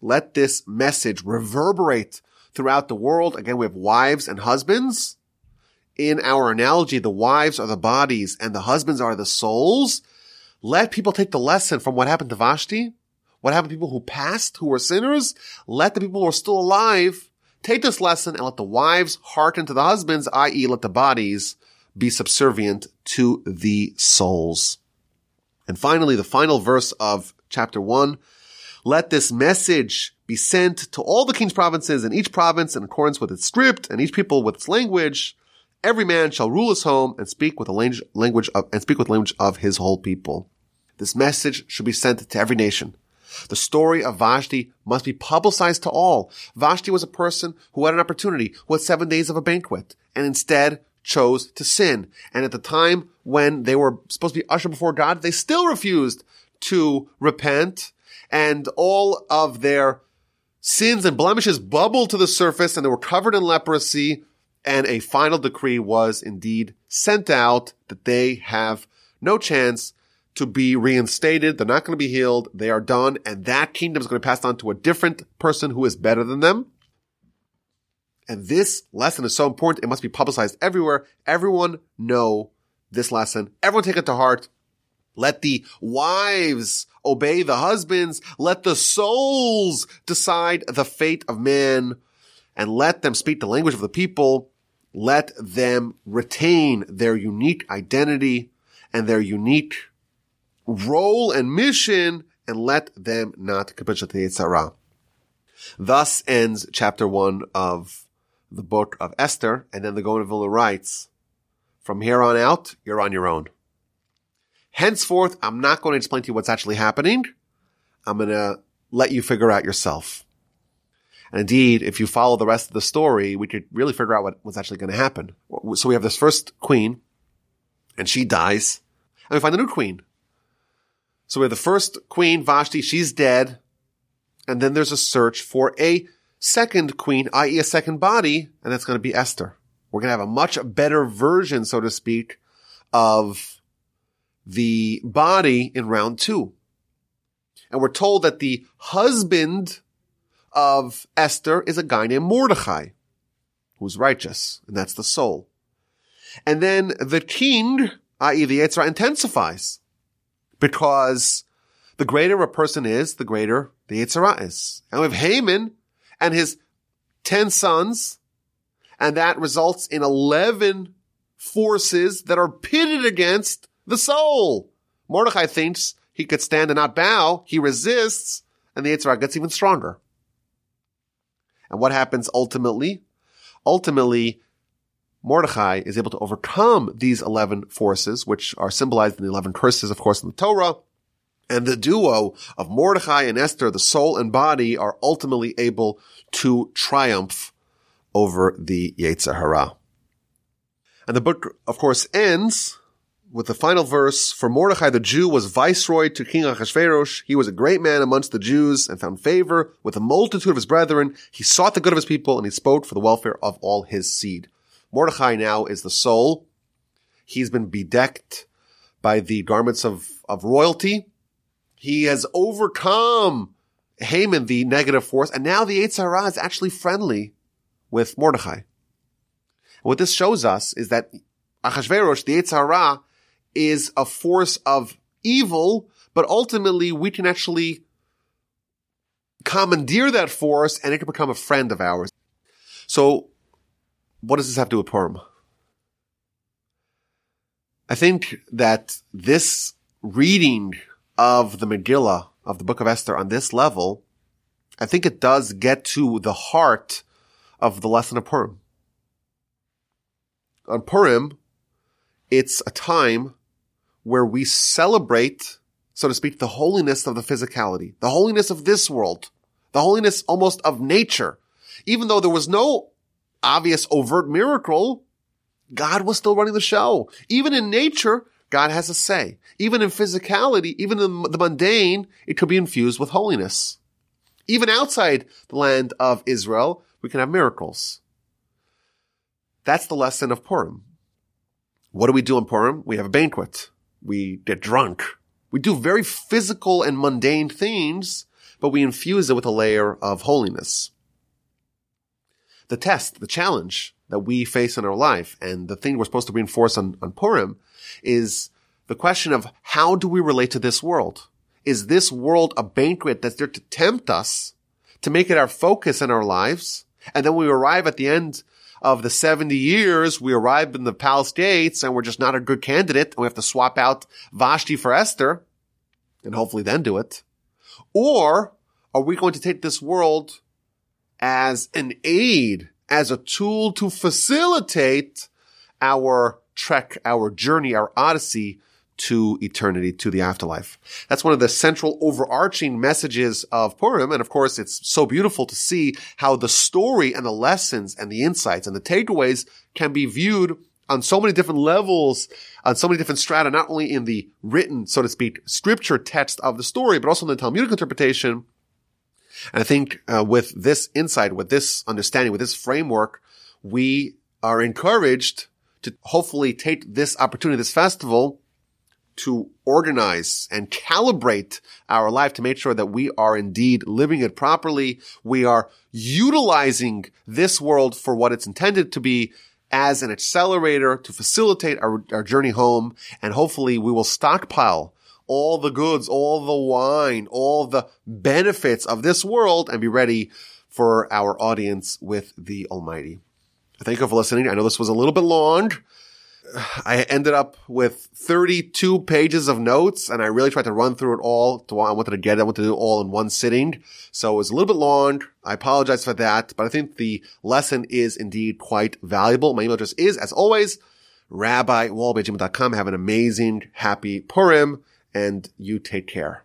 Let this message reverberate throughout the world. Again, we have wives and husbands. In our analogy, the wives are the bodies and the husbands are the souls. Let people take the lesson from what happened to Vashti, what happened to people who passed, who were sinners. Let the people who are still alive take this lesson and let the wives hearken to the husbands, i.e. let the bodies be subservient to the souls. And finally, the final verse of chapter one. Let this message be sent to all the king's provinces and each province in accordance with its script and each people with its language. Every man shall rule his home and speak with the language of, and speak with language of his whole people. This message should be sent to every nation. The story of Vashti must be publicized to all. Vashti was a person who had an opportunity, who had seven days of a banquet, and instead chose to sin. And at the time when they were supposed to be ushered before God, they still refused to repent and all of their sins and blemishes bubbled to the surface and they were covered in leprosy. And a final decree was indeed sent out that they have no chance to be reinstated. They're not going to be healed. They are done. And that kingdom is going to pass on to a different person who is better than them. And this lesson is so important. It must be publicized everywhere. Everyone know this lesson. Everyone take it to heart. Let the wives obey the husbands. Let the souls decide the fate of man and let them speak the language of the people. Let them retain their unique identity and their unique role and mission and let them not capitulate Sarah. Thus ends chapter one of the book of Esther, and then the Gaon writes, from here on out, you're on your own. Henceforth, I'm not going to explain to you what's actually happening. I'm going to let you figure out yourself. And indeed, if you follow the rest of the story, we could really figure out what, was actually going to happen. So we have this first queen, and she dies, and we find a new queen. So we have the first queen, Vashti, she's dead, and then there's a search for a second queen, i.e. a second body, and that's going to be Esther. We're going to have a much better version, so to speak, of the body in round two. And we're told that the husband of Esther is a guy named Mordechai, who's righteous, and that's the soul. And then the king, i.e. the Yetzer Hara, intensifies because the greater a person is, the greater the Yetzer Hara is. And we have Haman and his ten sons, and that results in 11 forces that are pitted against the soul. Mordechai thinks he could stand and not bow. He resists, and the Yetzer Hara gets even stronger. And what happens ultimately? Ultimately, Mordechai is able to overcome these 11 forces, which are symbolized in the 11 curses, of course, in the Torah. And the duo of Mordechai and Esther, the soul and body, are ultimately able to triumph over the Yetzer Hara. And the book, of course, ends with the final verse, for Mordechai the Jew was viceroy to King Achashverosh. He was a great man amongst the Jews and found favor with a multitude of his brethren. He sought the good of his people and he spoke for the welfare of all his seed. Mordechai now is the soul. He's been bedecked by the garments of, of royalty He has overcome Haman, the negative force, and now the Yetzer Hara is actually friendly with Mordechai. And what this shows us is that Achashverosh, the Yetzer Hara, is a force of evil, but ultimately we can actually commandeer that force and it can become a friend of ours. So what does this have to do with Purim? I think that this reading of the Megillah, of the book of Esther on this level, I think it does get to the heart of the lesson of Purim. On Purim, it's a time where we celebrate, so to speak, the holiness of the physicality, the holiness of this world, the holiness almost of nature. Even though there was no obvious overt miracle, God was still running the show. Even in nature, God has a say. Even in physicality, even in the mundane, it could be infused with holiness. Even outside the land of Israel, we can have miracles. That's the lesson of Purim. What do we do in Purim? We have a banquet. We get drunk. We do very physical and mundane things, but we infuse it with a layer of holiness. The test, the challenge that we face in our life and the thing we're supposed to reinforce on, on Purim is the question of how do we relate to this world? Is this world a banquet that's there to tempt us, to make it our focus in our lives? And then we arrive at the end of the 70 years, we arrive in the palace gates and we're just not a good candidate and we have to swap out Vashti for Esther and hopefully then do it. Or are we going to take this world as an aid, as a tool to facilitate our trek, our journey, our odyssey to eternity, to the afterlife. That's one of the central overarching messages of Purim. And of course, it's so beautiful to see how the story and the lessons and the insights and the takeaways can be viewed on so many different levels, on so many different strata, not only in the written, so to speak, scripture text of the story, but also in the Talmudic interpretation. And I think uh, with this insight, with this understanding, with this framework, we are encouraged to hopefully take this opportunity, this festival, to organize and calibrate our life to make sure that we are indeed living it properly. We are utilizing this world for what it's intended to be as an accelerator to facilitate our, our journey home. And hopefully we will stockpile all the goods, all the wine, all the benefits of this world and be ready for our audience with the Almighty. Thank you for listening. I know this was a little bit long. I ended up with 32 pages of notes and I really tried to run through it all. To, I wanted to get it. I wanted to do it all in one sitting. So it was a little bit long. I apologize for that, but I think the lesson is indeed quite valuable. My email address is, as always, rabbiwolbe@gmail.com. Have an amazing, happy Purim and you take care.